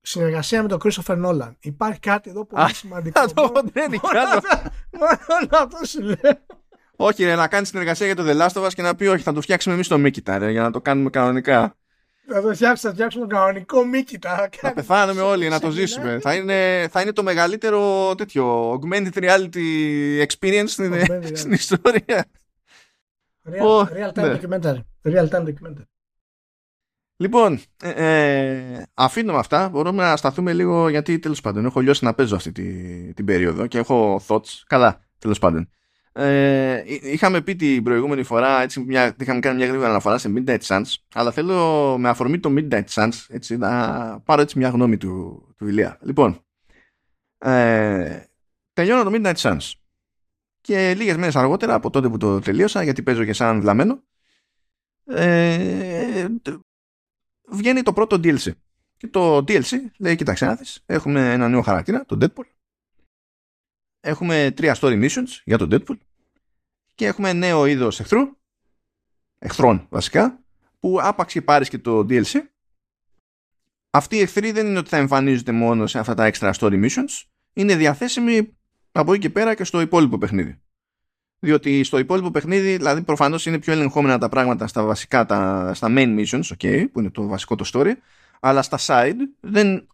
συνεργασία με τον Christopher Nolan. Υπάρχει κάτι εδώ που είναι σημαντικό. Αυτό δεν είναι κι άλλο. Μόνο αυτό σου λέω. Όχι, ρε, να κάνει συνεργασία για το The Last of Us και να πει όχι, θα το φτιάξουμε εμείς το Μίκητα, ρε, για να το κάνουμε κανονικά. Θα το φτιάξουμε, θα φτιάξουμε κανονικό Μίκητα. Θα πεθάνουμε όλοι να το ζήσουμε. θα, είναι, θα είναι το μεγαλύτερο τέτοιο augmented reality experience στην, στην ιστορία. Real, oh, real time ναι. documentary. Real time documentary. Λοιπόν, ε, ε, αφήνουμε αυτά. Μπορούμε να σταθούμε λίγο γιατί τέλος πάντων έχω λιώσει να παίζω αυτή τη, την περίοδο και έχω thoughts. Καλά, τέλος πάντων. Ε, είχαμε πει την προηγούμενη φορά, έτσι, μια, είχαμε κάνει μια γρήγορα αναφορά σε Midnight Suns, αλλά θέλω με αφορμή το Midnight Suns έτσι, να πάρω έτσι μια γνώμη του, του Ηλία. Λοιπόν, ε, τελειώνω το Midnight Suns και λίγες μέρες αργότερα από τότε που το τελείωσα, γιατί παίζω και σαν βλαμμένο, ε, βγαίνει το πρώτο DLC. Και το DLC λέει, κοιτάξτε να δεις, έχουμε ένα νέο χαρακτήρα, τον Deadpool, έχουμε τρία story missions για τον Deadpool και έχουμε νέο είδος εχθρού, εχθρών βασικά, που άπαξ και πάρεις και το DLC, αυτοί οι εχθροί δεν είναι ότι θα εμφανίζονται μόνο σε αυτά τα extra story missions, είναι διαθέσιμοι από εκεί και πέρα και στο υπόλοιπο παιχνίδι. Διότι στο υπόλοιπο παιχνίδι, δηλαδή προφανώς είναι πιο ελεγχόμενα τα πράγματα στα βασικά, τα, στα main missions, okay, που είναι το βασικό το story, αλλά στα side δεν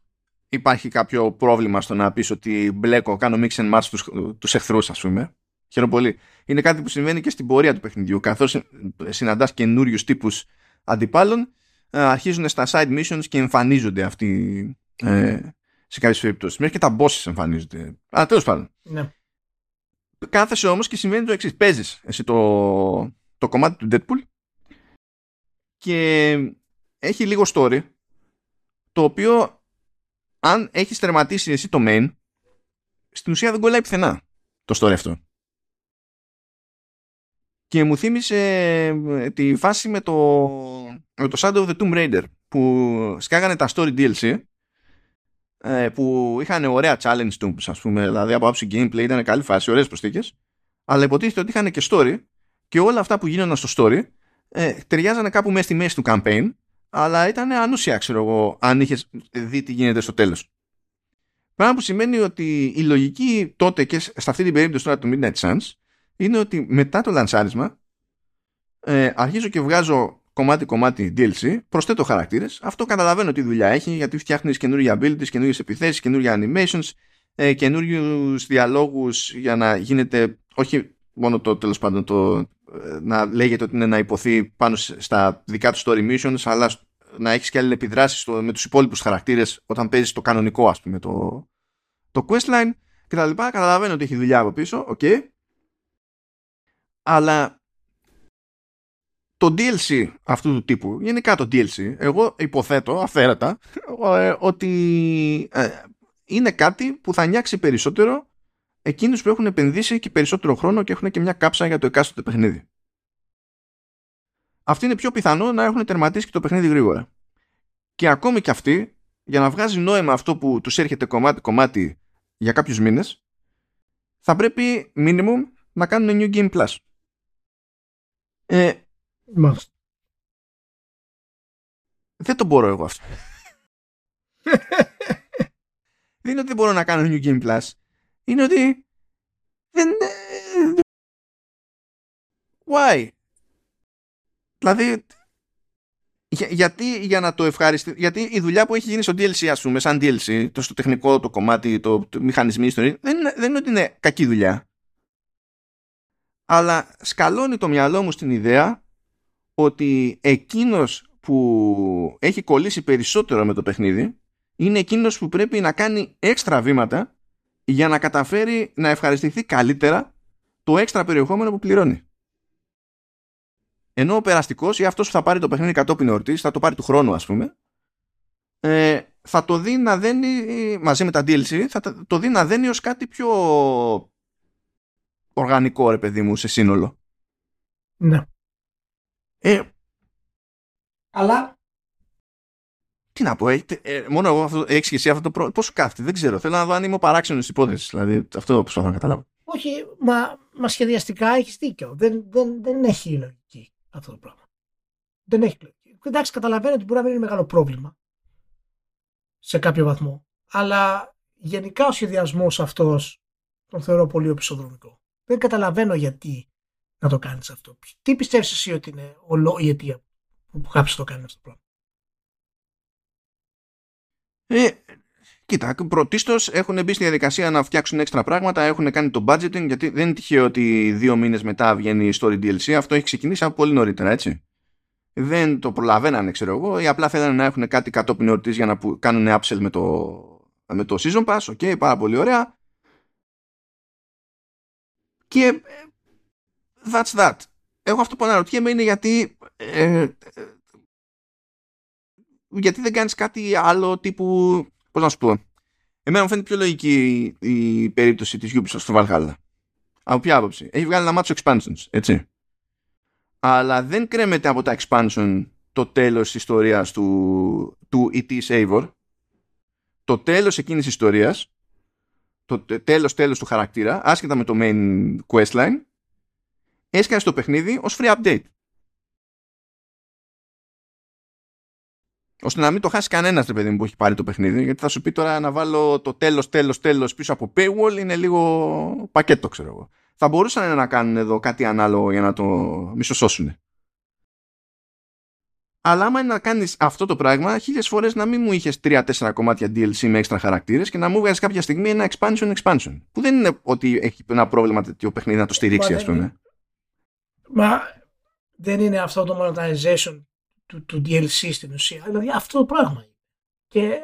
υπάρχει κάποιο πρόβλημα στο να πεις ότι μπλέκω, κάνω mix and match τους, τους εχθρούς ας πούμε. Χαίρομαι πολύ. Είναι κάτι που συμβαίνει και στην πορεία του παιχνιδιού. Καθώς συναντάς καινούριους τύπους αντιπάλων, ε, αρχίζουν στα side missions και εμφανίζονται αυτοί ε, σε κάποιες περιπτώσεις. Μέχρι και τα bosses εμφανίζονται. Αλλά τέλος πάντων. Ναι. Κάθεσαι όμως και συμβαίνει το εξής. Παίζεις εσύ το, το κομμάτι του Deadpool και έχει λίγο story το οποίο αν έχεις τερματίσει εσύ το main, στην ουσία δεν κολλάει πουθενά το story αυτό. Και μου θύμισε ε, τη φάση με το, με το Shadow of the Tomb Raider που σκάγανε τα story DLC ε, που είχαν ωραία challenge του, ας πούμε, δηλαδή από άψη gameplay ήταν καλή φάση, ωραίες προσθήκες. Αλλά υποτίθεται ότι είχαν και story και όλα αυτά που γίνονταν στο story ε, ταιριάζανε κάπου μέσα στη μέση του campaign αλλά ήταν ανούσια, ξέρω εγώ, αν είχες δει τι γίνεται στο τέλος. Πράγμα που σημαίνει ότι η λογική τότε και σε αυτή την περίπτωση τώρα του Midnight Suns είναι ότι μετά το λανσάρισμα ε, αρχίζω και βγάζω κομμάτι-κομμάτι DLC, προσθέτω χαρακτήρες. Αυτό καταλαβαίνω τι δουλειά έχει γιατί φτιάχνεις καινούργια abilities, καινούργιες επιθέσεις, καινούργια animations, ε, καινούριους διαλόγους για να γίνεται όχι μόνο το τέλος πάντων το, ε, να λέγεται ότι είναι να υποθεί πάνω στα δικά του story missions, αλλά να έχεις και αλληλεπιδράσεις με τους υπόλοιπους χαρακτήρες όταν παίζεις το κανονικό ας πούμε το, το questline και τα λοιπά καταλαβαίνω ότι έχει δουλειά από πίσω okay. αλλά το DLC αυτού του τύπου γενικά το DLC εγώ υποθέτω αφαίρετα ε, ότι ε, είναι κάτι που θα νιάξει περισσότερο εκείνους που έχουν επενδύσει και περισσότερο χρόνο και έχουν και μια κάψα για το εκάστοτε παιχνίδι αυτοί είναι πιο πιθανό να έχουν τερματίσει και το παιχνίδι γρήγορα. Και ακόμη και αυτοί, για να βγάζει νόημα αυτό που τους έρχεται κομμάτι-κομμάτι για κάποιους μήνες, θα πρέπει minimum να κάνουν New Game Plus. Ε, Δεν το μπορώ εγώ αυτό. δεν είναι ότι δεν μπορώ να κάνω New Game Plus. Είναι ότι δεν... Why? Δηλαδή, γιατί για να το ευχαριστεί, γιατί η δουλειά που έχει γίνει στο DLC, ας πούμε, σαν DLC, το στο τεχνικό το κομμάτι, το, το μηχανισμί, ιστορία, δεν, είναι, δεν είναι ότι είναι κακή δουλειά. Αλλά σκαλώνει το μυαλό μου στην ιδέα ότι εκείνος που έχει κολλήσει περισσότερο με το παιχνίδι είναι εκείνος που πρέπει να κάνει έξτρα βήματα για να καταφέρει να ευχαριστηθεί καλύτερα το έξτρα περιεχόμενο που πληρώνει. Ενώ ο περαστικός ή αυτός που θα πάρει το παιχνίδι κατόπιν εορτής, θα το πάρει του χρόνου, ας πούμε, ε, θα το δει να δένει μαζί με τα DLC, θα το δει να δένει ως κάτι πιο οργανικό, ρε παιδί μου, σε σύνολο. Ναι. Ε, Αλλά. Τι να πω, ε, ε, μόνο εγώ αυτό, έχεις και εσύ αυτό το πρόβλημα. Πώς σου κάθεται, δεν ξέρω. Θέλω να δω αν είμαι παράξενος της υπόθεσης. Δηλαδή, αυτό προσπαθώ να καταλάβω. Όχι, μα, μα σχεδιαστικά έχεις δίκιο. Δεν, δεν, δεν έχει λογική αυτό το πράγμα. Δεν έχει λογική. Εντάξει, καταλαβαίνω ότι μπορεί να μην είναι μεγάλο πρόβλημα σε κάποιο βαθμό. Αλλά γενικά ο σχεδιασμός αυτός τον θεωρώ πολύ οπισθοδρομικό. Δεν καταλαβαίνω γιατί να το κάνεις αυτό. Τι πιστεύεις εσύ ότι είναι ολό, η αιτία που κάποιο το κάνει αυτό το πράγμα; Ε, κοίτα, πρωτίστως έχουν μπει στη διαδικασία να φτιάξουν έξτρα πράγματα, έχουν κάνει το budgeting, γιατί δεν είναι τυχαίο ότι δύο μήνες μετά βγαίνει η story DLC. Αυτό έχει ξεκινήσει από πολύ νωρίτερα, έτσι. Δεν το προλαβαίνανε, ξέρω εγώ, ή απλά θέλανε να έχουν κάτι κατόπιν εορτής για να κάνουν upsell με το, με το season pass. Okay, πάρα πολύ ωραία. Και ε, that's that. Εγώ αυτό που αναρωτιέμαι είναι γιατί ε, ε, γιατί δεν κάνεις κάτι άλλο τύπου πώς να σου πω εμένα μου φαίνεται πιο λογική η, περίπτωση της Ubisoft στο Valhalla από ποια άποψη έχει βγάλει ένα μάτσο expansions έτσι αλλά δεν κρέμεται από τα expansion το τέλος της ιστορίας του, του E.T. Savor το τέλος εκείνης της ιστορίας το τέλος τέλος του χαρακτήρα άσχετα με το main questline έσκανε στο παιχνίδι ως free update. Ώστε να μην το χάσει κανένας το παιδί μου που έχει πάρει το παιχνίδι, γιατί θα σου πει τώρα να βάλω το τέλος, τέλος, τέλος πίσω από paywall είναι λίγο πακέτο, ξέρω εγώ. Θα μπορούσαν να κάνουν εδώ κάτι ανάλογο για να το μισοσώσουν. Αλλά άμα είναι να κάνεις αυτό το πράγμα, χίλιες φορές να μην μου είχες 3-4 κομμάτια DLC με έξτρα χαρακτήρες και να μου βγάζεις κάποια στιγμή ένα expansion expansion. Που δεν είναι ότι έχει ένα πρόβλημα τέτοιο παιχνίδι να το στηρίξει, ας πούμε. Μα δεν είναι αυτό το monetization του, του DLC στην ουσία. Δηλαδή αυτό το πράγμα. Και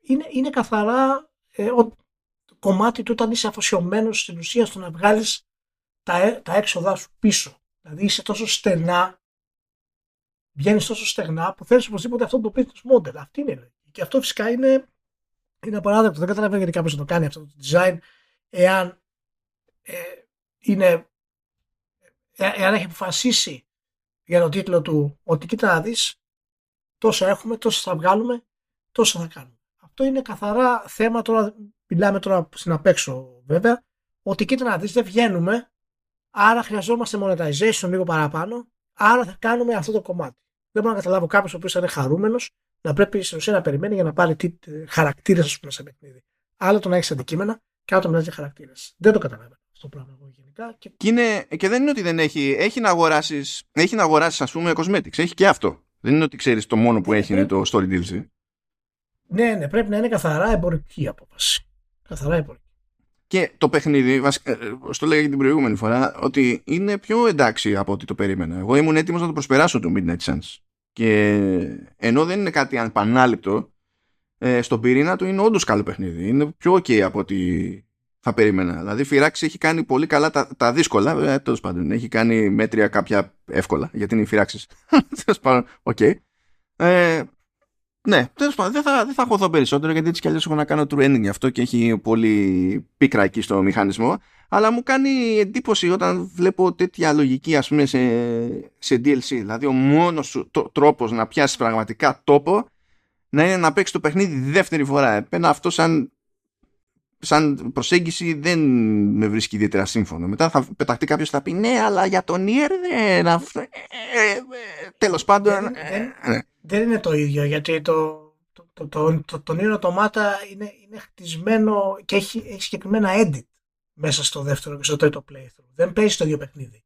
είναι, είναι καθαρά ε, ο, το κομμάτι του όταν είσαι αφοσιωμένος στην ουσία στο να βγάλεις τα, ε, τα έξοδά σου πίσω. Δηλαδή είσαι τόσο στενά, βγαίνεις τόσο στεγνά που θέλεις οπωσδήποτε αυτό το business model. Αυτή είναι. Και αυτό φυσικά είναι, είναι απαράδεκτο. Δεν καταλαβαίνω γιατί κάποιος να το κάνει αυτό το design εάν ε, είναι ε, εάν έχει αποφασίσει για τον τίτλο του ότι κοίτα να δεις τόσο έχουμε, τόσο θα βγάλουμε, τόσο θα κάνουμε. Αυτό είναι καθαρά θέμα τώρα, μιλάμε τώρα στην απέξω βέβαια, ότι κοίτα να δεις δεν βγαίνουμε, άρα χρειαζόμαστε monetization λίγο παραπάνω, άρα θα κάνουμε αυτό το κομμάτι. Δεν μπορώ να καταλάβω κάποιος ο οποίος θα είναι χαρούμενος να πρέπει στην ουσία να περιμένει για να πάρει τι χαρακτήρες, ας πούμε, σε παιχνίδι. Άλλο το να έχεις αντικείμενα και άλλο το να έχει χαρακτήρες. Δεν το καταλαβαίνω αυτό το πράγμα εγώ γενικά. Και... Και, είναι, και δεν είναι ότι δεν έχει. Έχει να αγοράσεις, έχει να αγοράσεις, ας πούμε, cosmetics. Έχει και αυτό. Δεν είναι ότι ξέρεις το μόνο που έχει είναι το story DLC. Ναι, ναι, πρέπει να είναι καθαρά εμπορική απόφαση. Καθαρά εμπορική. Και το παιχνίδι, ε, στο 'λεγα και την προηγούμενη φορά, ότι είναι πιο εντάξει από ό,τι το περίμενα. Εγώ ήμουν έτοιμος να το προσπεράσω το Midnight Suns. Και ενώ δεν είναι κάτι ανεπανάληπτο, ε, στον πυρήνα του είναι όντως καλό παιχνίδι. Είναι πιο ok από ό,τι θα περίμενα. Δηλαδή, η Firaxis έχει κάνει πολύ καλά τα, τα δύσκολα. Ε, Τέλος πάντων, έχει κάνει μέτρια κάποια εύκολα, γιατί είναι η Firaxis. Τέλος πάντων, οκ. Ε, ναι, τέλος πάντων, δεν θα, δεν θα χωθώ περισσότερο γιατί έτσι κι αλλιώς έχω να κάνω true ending γι' αυτό και έχει πολύ πίκρα εκεί στο μηχανισμό. Αλλά μου κάνει εντύπωση όταν βλέπω τέτοια λογική, ας πούμε, σε, σε DLC. Δηλαδή, ο μόνος τρόπος να πιάσεις πραγματικά τόπο να είναι να παίξεις το παιχνίδι δεύτερη φορά. Επένα αυτό σαν σαν προσέγγιση δεν με βρίσκει ιδιαίτερα σύμφωνο. Μετά θα πεταχτεί κάποιος θα πει ναι, αλλά για τον Ιερ δεν αυτό. Ε, ε, ε, τέλος πάντων. Δεν, δεν, ναι. δεν, είναι το ίδιο γιατί το, το, το, το, το, το Nier Automata είναι, είναι χτισμένο και έχει, έχει συγκεκριμένα edit μέσα στο δεύτερο και στο τρίτο playthrough. Δεν παίζει το ίδιο παιχνίδι.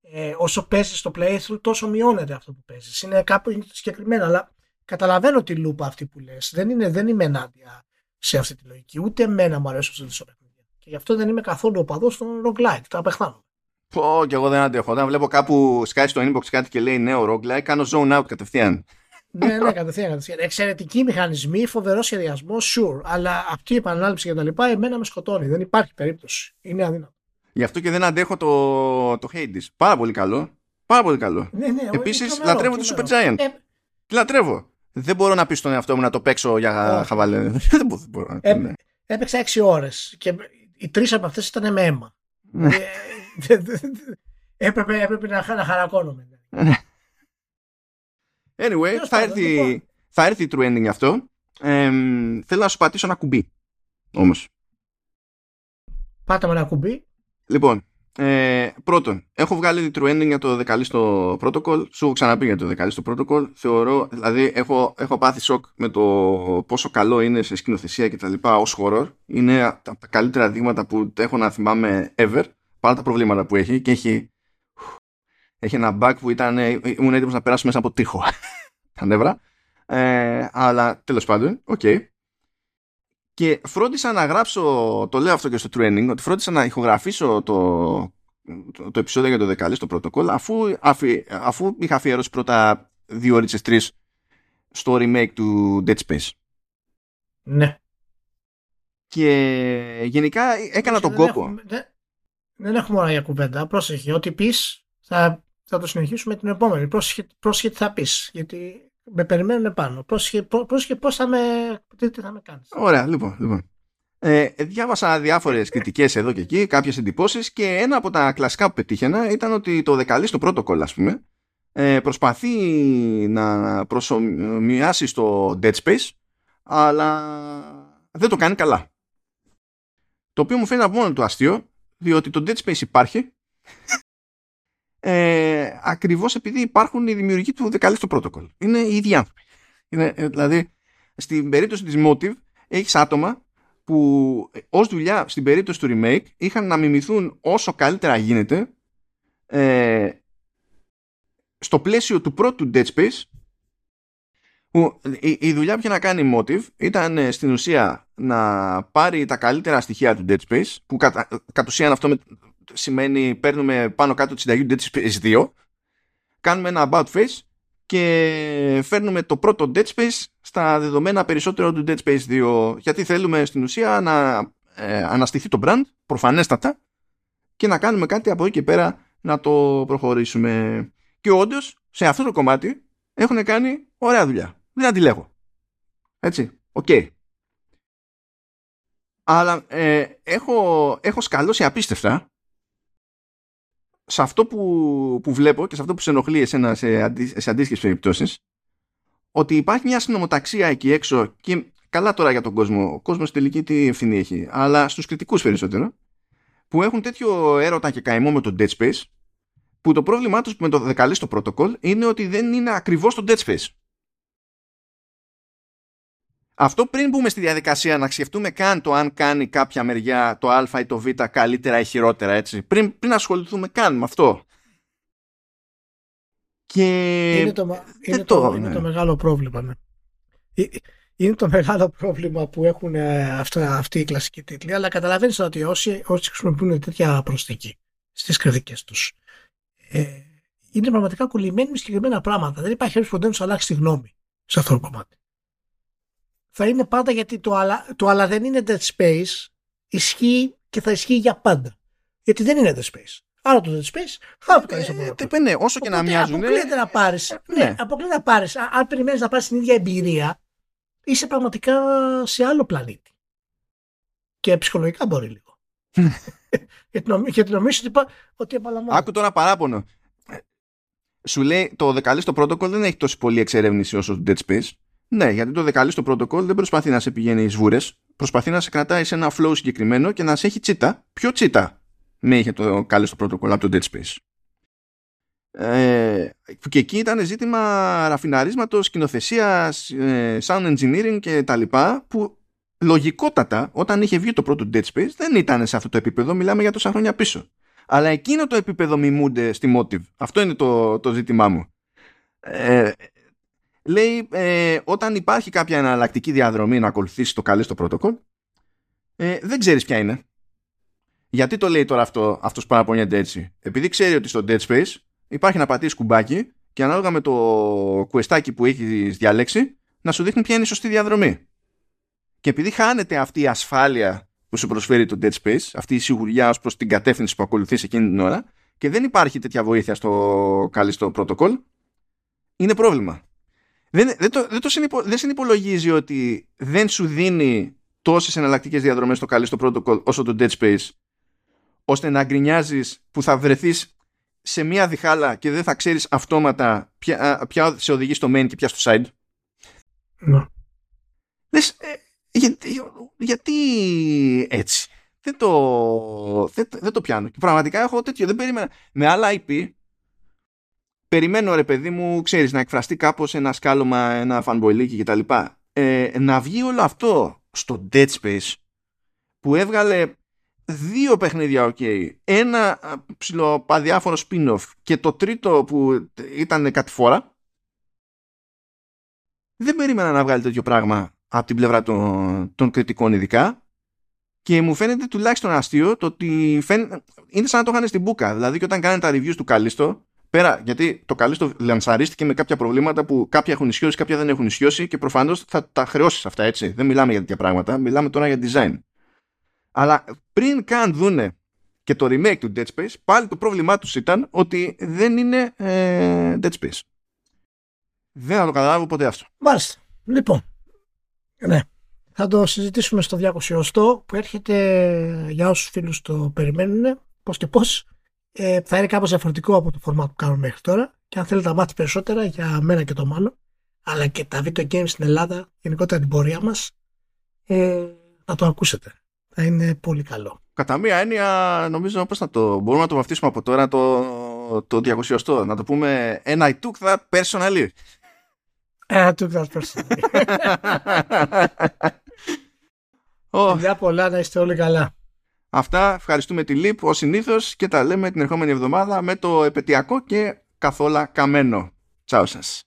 Ε, όσο παίζεις στο playthrough, τόσο μειώνεται αυτό που παίζεις. Είναι κάπου συγκεκριμένα, αλλά καταλαβαίνω τη λούπα αυτή που λες. Δεν, είναι, δεν είμαι ενάντια σε αυτή τη λογική. Ούτε εμένα μου αρέσουν αυτέ τις παιχνίδια. Και γι' αυτό δεν είμαι καθόλου οπαδός των roguelike. Τα απεχθάνω. Πω, και εγώ δεν αντέχω. Όταν βλέπω κάπου σκάει στο inbox κάτι και λέει νέο roguelike, κάνω zone out κατευθείαν. ναι, ναι, κατευθείαν, κατευθείαν. Εξαιρετικοί μηχανισμοί, φοβερό σχεδιασμό, sure. Αλλά αυτή η επανάληψη και τα λοιπά, εμένα με σκοτώνει. Δεν υπάρχει περίπτωση. Είναι αδύνατο. Γι' αυτό και δεν αντέχω το, το Hades. Πάρα πολύ καλό. Πάρα πολύ καλό. Ναι, ναι, Επίσης, λατρεύω το Super Giant. Ε, λατρεύω. Δεν μπορώ να πεις στον εαυτό μου να το παίξω για χαβαλέ. δεν μπορώ. Ε, ναι. Έπαιξα 6 ώρες και οι τρεις από αυτές ήταν με αίμα. Ναι. Ε, έπρεπε, έπρεπε να, να χαρακώνομαι. Ναι. Anyway, θα έρθει, λοιπόν. θα έρθει η true ending αυτό. Ε, θέλω να σου πατήσω ένα κουμπί. Όμως. Πάτα με ένα κουμπί. Λοιπόν, ε, πρώτον, έχω βγάλει true ending για το δεκαλίστο protocol. Σου έχω ξαναπεί για το δεκαλίστο protocol. Θεωρώ, δηλαδή, έχω, έχω πάθει σοκ με το πόσο καλό είναι σε σκηνοθεσία και τα λοιπά ως horror. Είναι από τα καλύτερα δείγματα που έχω να θυμάμαι ever. παρά τα προβλήματα που έχει και έχει, έχει ένα bug που ήταν, ήμουν έτοιμος να περάσω μέσα από τοίχο τα νεύρα ε, αλλά τέλος πάντων, ok okay. Και φρόντισα να γράψω το λέω αυτό και στο training ότι φρόντισα να ηχογραφήσω το, το, το επεισόδιο για το The Callisto Protocol αφού, αφι, αφού είχα αφιερώσει πρώτα δύο ώρες τρεις στο remake του Dead Space ναι και γενικά έκανα τον κόπο. Έχουμε, δεν, δεν έχουμε ώρα για κουβέντα. Πρόσεχε. Ό,τι πεις θα, θα το συνεχίσουμε την επόμενη. Πρόσεχε, πρόσεχε τι θα πεις. Γιατί με περιμένουν πάνω. Πρόσεχε, πρόσεχε πώς θα με, τι, τι θα με κάνεις. Ωραία, λοιπόν. λοιπόν. Ε, διάβασα διάφορες κριτικές εδώ και εκεί, κάποιες εντυπώσεις και ένα από τα κλασικά που πετύχαινα ήταν ότι το δεκαλή στο πρώτο ας πούμε, ε, προσπαθεί να προσωμιάσει στο Dead Space, αλλά δεν το κάνει καλά. Το οποίο μου φαίνεται από μόνο του αστείο, διότι το Dead Space υπάρχει ε, ακριβώς επειδή υπάρχουν οι δημιουργοί του δεκαλίστου protocol. Είναι οι ίδιοι άνθρωποι. Είναι, ε, δηλαδή, στην περίπτωση της Motive έχεις άτομα που ως δουλειά στην περίπτωση του remake είχαν να μιμηθούν όσο καλύτερα γίνεται ε, στο πλαίσιο του πρώτου Dead Space που η, η δουλειά που είχε να κάνει η Motive ήταν ε, στην ουσία να πάρει τα καλύτερα στοιχεία του Dead Space που κατ, κατ ουσίαν αυτό με, σημαίνει παίρνουμε πάνω κάτω τη συνταγή του Dead Space 2 κάνουμε ένα about face και φέρνουμε το πρώτο Dead Space στα δεδομένα περισσότερο του Dead Space 2 γιατί θέλουμε στην ουσία να ε, αναστηθεί το brand προφανέστατα και να κάνουμε κάτι από εκεί και πέρα να το προχωρήσουμε και όντως σε αυτό το κομμάτι έχουν κάνει ωραία δουλειά δεν αντιλέγω. Έτσι, ok. Okay. Αλλά ε, έχω, έχω σκαλώσει απίστευτα σε αυτό που, που βλέπω και σε αυτό που σε ενοχλεί εσένα σε, αντί, σε αντίστοιχες περιπτώσεις ότι υπάρχει μια συνομοταξία εκεί έξω και καλά τώρα για τον κόσμο, ο κόσμος τελική τι ευθύνη έχει, αλλά στους κριτικούς περισσότερο που έχουν τέτοιο έρωτα και καημό με το Dead Space που το πρόβλημά τους με το δεκαλίστο protocol είναι ότι δεν είναι ακριβώς το Dead Space. Αυτό πριν μπούμε στη διαδικασία να σκεφτούμε καν το αν κάνει κάποια μεριά το α ή το β καλύτερα ή χειρότερα έτσι. Πριν, πριν ασχοληθούμε καν με αυτό. Και... Είναι το, είναι το, είναι το μεγάλο πρόβλημα. Ναι. Ε, είναι το μεγάλο πρόβλημα που έχουν ε, αυτά, αυτοί οι κλασικοί τίτλοι, αλλά καταλαβαίνεις ότι όσοι, όσοι χρησιμοποιούν τέτοια προσθήκη στις κριτικές τους, ε, είναι πραγματικά κολλημένοι με συγκεκριμένα πράγματα. Δεν υπάρχει περίπτωση ποτέ να αλλάξει τη γνώμη σε αυτό το κομμάτι θα είναι πάντα γιατί το αλλά, το αλλά δεν είναι Dead Space ισχύει και θα ισχύει για πάντα. Γιατί δεν είναι Dead Space. Άρα το Dead Space, θα το κάνεις από Ναι, όσο και να μοιάζουν. Αποκλείεται να πάρεις. Ναι, ναι αποκλείεται να πάρεις. Αν περιμένεις να πάρεις την ίδια εμπειρία, είσαι πραγματικά σε άλλο πλανήτη. Και ψυχολογικά μπορεί λίγο. γιατί νομίζω ότι, ότι επαναλαμβάνω. Άκου τώρα παράπονο. Σου λέει το δεκαλίστο protocol δεν έχει τόσο πολύ εξερεύνηση όσο το Dead Space. Ναι, γιατί το δεκαλή στο πρωτοκόλλ δεν προσπαθεί να σε πηγαίνει εις βούρες, προσπαθεί να σε κρατάει σε ένα flow συγκεκριμένο και να σε έχει τσίτα. Ποιο τσίτα με είχε το καλή στο πρωτοκόλλ από το Dead Space; Ε, και εκεί ήταν ζήτημα ραφιναρίσματος, σκηνοθεσίας, ε, sound engineering και τα λοιπά που λογικότατα όταν είχε βγει το πρώτο Dead Space δεν ήταν σε αυτό το επίπεδο, μιλάμε για τόσα χρόνια πίσω. Αλλά εκείνο το επίπεδο μιμούνται στη Motive. Αυτό είναι το, το ζήτημά μου. Ε, λέει ε, όταν υπάρχει κάποια εναλλακτική διαδρομή να ακολουθήσει το καλή στο πρωτοκόλλ ε, δεν ξέρεις ποια είναι. Γιατί το λέει τώρα αυτό, αυτός που παραπονιέται έτσι. Επειδή ξέρει ότι στο Dead Space υπάρχει να πατήσεις κουμπάκι και ανάλογα με το κουεστάκι που έχεις διαλέξει να σου δείχνει ποια είναι η σωστή διαδρομή. Και επειδή χάνεται αυτή η ασφάλεια που σου προσφέρει το Dead Space, αυτή η σιγουριά ως προς την κατεύθυνση που ακολουθείς εκείνη την ώρα και δεν υπάρχει τέτοια βοήθεια στο καλή πρωτοκόλλ, είναι πρόβλημα δεν, δεν, το, δεν, το συνυπο, δεν συνυπολογίζει ότι δεν σου δίνει τόσες εναλλακτικές διαδρομές στο καλή στο protocol όσο το Dead Space, ώστε να γκρινιάζεις που θα βρεθείς σε μία διχάλα και δεν θα ξέρεις αυτόματα ποια, ποια σε οδηγεί στο main και ποια στο side. Ναι. Λες, ε, για, γιατί έτσι; Δεν το, δεν, δεν το πιάνω. Και πραγματικά έχω τέτοιο. Δεν περίμενα. Με άλλα IP περιμένω ρε παιδί μου, ξέρεις, να εκφραστεί κάπως ένα σκάλωμα, ένα fanboy κτλ. Ε, να βγει όλο αυτό στο Dead Space που έβγαλε δύο παιχνίδια ok, ένα ψηλοπαδιάφορο spin-off και το τρίτο που ήταν κάτι φορά, δεν περίμενα να βγάλει τέτοιο πράγμα από την πλευρά των, των κριτικών ειδικά και μου φαίνεται τουλάχιστον αστείο το ότι είναι σαν να το είχαν στην μπουκα. Δηλαδή και όταν κάνανε τα reviews του Καλίστο, πέρα γιατί το Καλίστο λανσαρίστηκε με κάποια προβλήματα που κάποια έχουν ισιώσει, κάποια δεν έχουν ισιώσει και προφανώς θα τα χρεώσεις αυτά έτσι. Δεν μιλάμε για τέτοια πράγματα, μιλάμε τώρα για design. Αλλά πριν καν δούνε και το remake του Dead Space, πάλι το πρόβλημά τους ήταν ότι δεν είναι ε, Dead Space. Δεν θα το καταλάβω ποτέ αυτό. Μάλιστα. Λοιπόν, ναι. Θα το συζητήσουμε στο 200 που έρχεται για όσους φίλους το περιμένουν πώς και πώς ε, θα είναι κάπως διαφορετικό από το format που κάνουμε μέχρι τώρα και αν θέλετε να μάθετε περισσότερα για μένα και το μάλλον αλλά και τα video games στην Ελλάδα γενικότερα την πορεία μας ε, να το ακούσετε θα είναι πολύ καλό. Κατά μία έννοια, νομίζω πώς θα το μπορούμε να το βαφτίσουμε από τώρα το, το 200. Να το πούμε ένα I took that personally. I took that personally. oh. πολλά να είστε όλοι καλά. Αυτά, ευχαριστούμε τη ΛΥΠ ως συνήθως και τα λέμε την ερχόμενη εβδομάδα με το επαιτειακό και καθόλου καμένο. Τσάου σας.